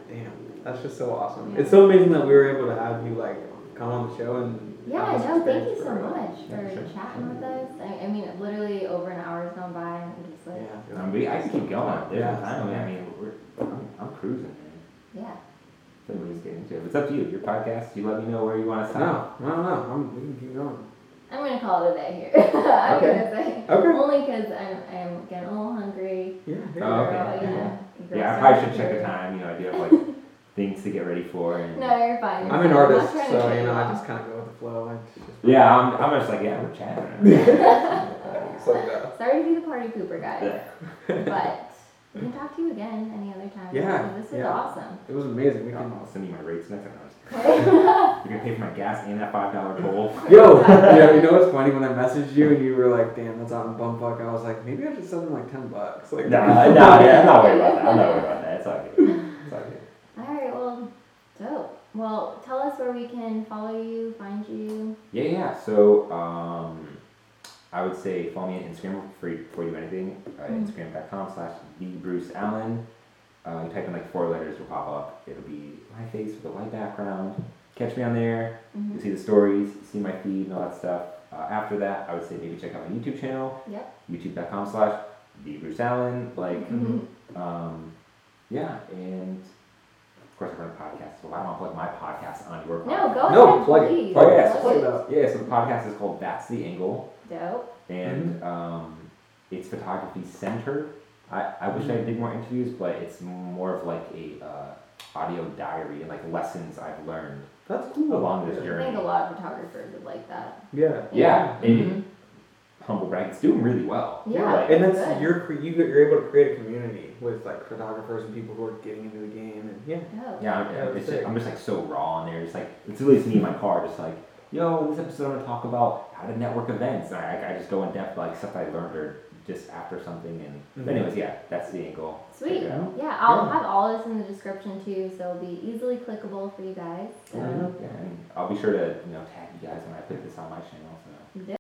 Damn, that's just so awesome. Yeah. It's so amazing that we were able to have you like come on the show and Yeah, have this no, thank you experience so for much Yeah, for sure. chatting with us. I, I mean, literally over an hour has gone by, and I'm just like, Yeah. I mean, I can keep going. There's Yeah. no time. I mean, we're, I'm, I'm cruising, man. yeah. So we're just getting into it. It's up to you. Your podcast. You let me know where you want to stop. No, no, no. I'm, we can keep going. I'm gonna call it a day here. I'm Okay. gonna say Okay. only because I'm I'm getting a little hungry. Yeah. Oh, okay. Girl, you know, girl Yeah, I probably should check the time. You know, I do have like things to get ready for. And No, you're fine. You're I'm an artist, not trying so you know I just kind of go with the flow. I just, Yeah, I'm, I'm just like, yeah, we're chatting. It's like that. Sorry to be the party pooper, guys, Yeah. but we can talk to you again any other time. Yeah, This is yeah. awesome. It was amazing. We can. I'll send you my rates next time. You're gonna pay for my gas and that five dollar toll. Yo, yeah, you know what's funny? When I messaged you and you were like, "Damn, that's out in bumfuck," I was like, maybe I should send them like ten bucks. Like, No, no, yeah, I'm not worried about that. I'm not worried about that. It's all good. All right, well, dope. Well, tell us where we can follow you, find you. Yeah, yeah. So, um, I would say follow me on Instagram before you, before you do anything. Uh, Mm. Instagram.com slash the Bruce Allen. Uh, you type in like four letters, will pop up. It'll be my face with a white background. Catch me on there. Mhm. You see the stories, see my feed, and all that stuff. Uh, after that, I would say maybe check out my YouTube channel. Yep. YouTube.com slash the Bruce Allen. Like, Mhm. um, yeah, and of course I run a podcast. So I don't want to plug my podcast on your podcast. No, go No, ahead, plug it. please. Plug Oh, it. yeah, Plug plug it. it up. Yeah, so the podcast is called That's the Angle, Dope. and um, it's photography centered. I, I wish I did more interviews, but it's more of like a uh, audio diary and like lessons I've learned That's cool. along this yeah. I think a lot of photographers would like that. Yeah. Yeah, and Mhm. Humble brag, it's doing really well. Yeah. Like, And that's Good. you're you you're able to create a community with like photographers and people who are getting into the game and yeah. Dope. Yeah, I'm, Yeah, it's just. I'm just like so raw in there. It's like it's literally just me in my car, just like, yo, this episode I'm gonna talk about how to network events. And I, I just go in depth like stuff I learned or just after something. And Mhm. anyways, yeah, that's the angle. Sweet. Check. Yeah, I'll Yeah. have all this in the description too, so it'll be easily clickable for you guys. So. Mhm. Yeah, and I'll be sure to you know tag you guys when I put this on my channel. So.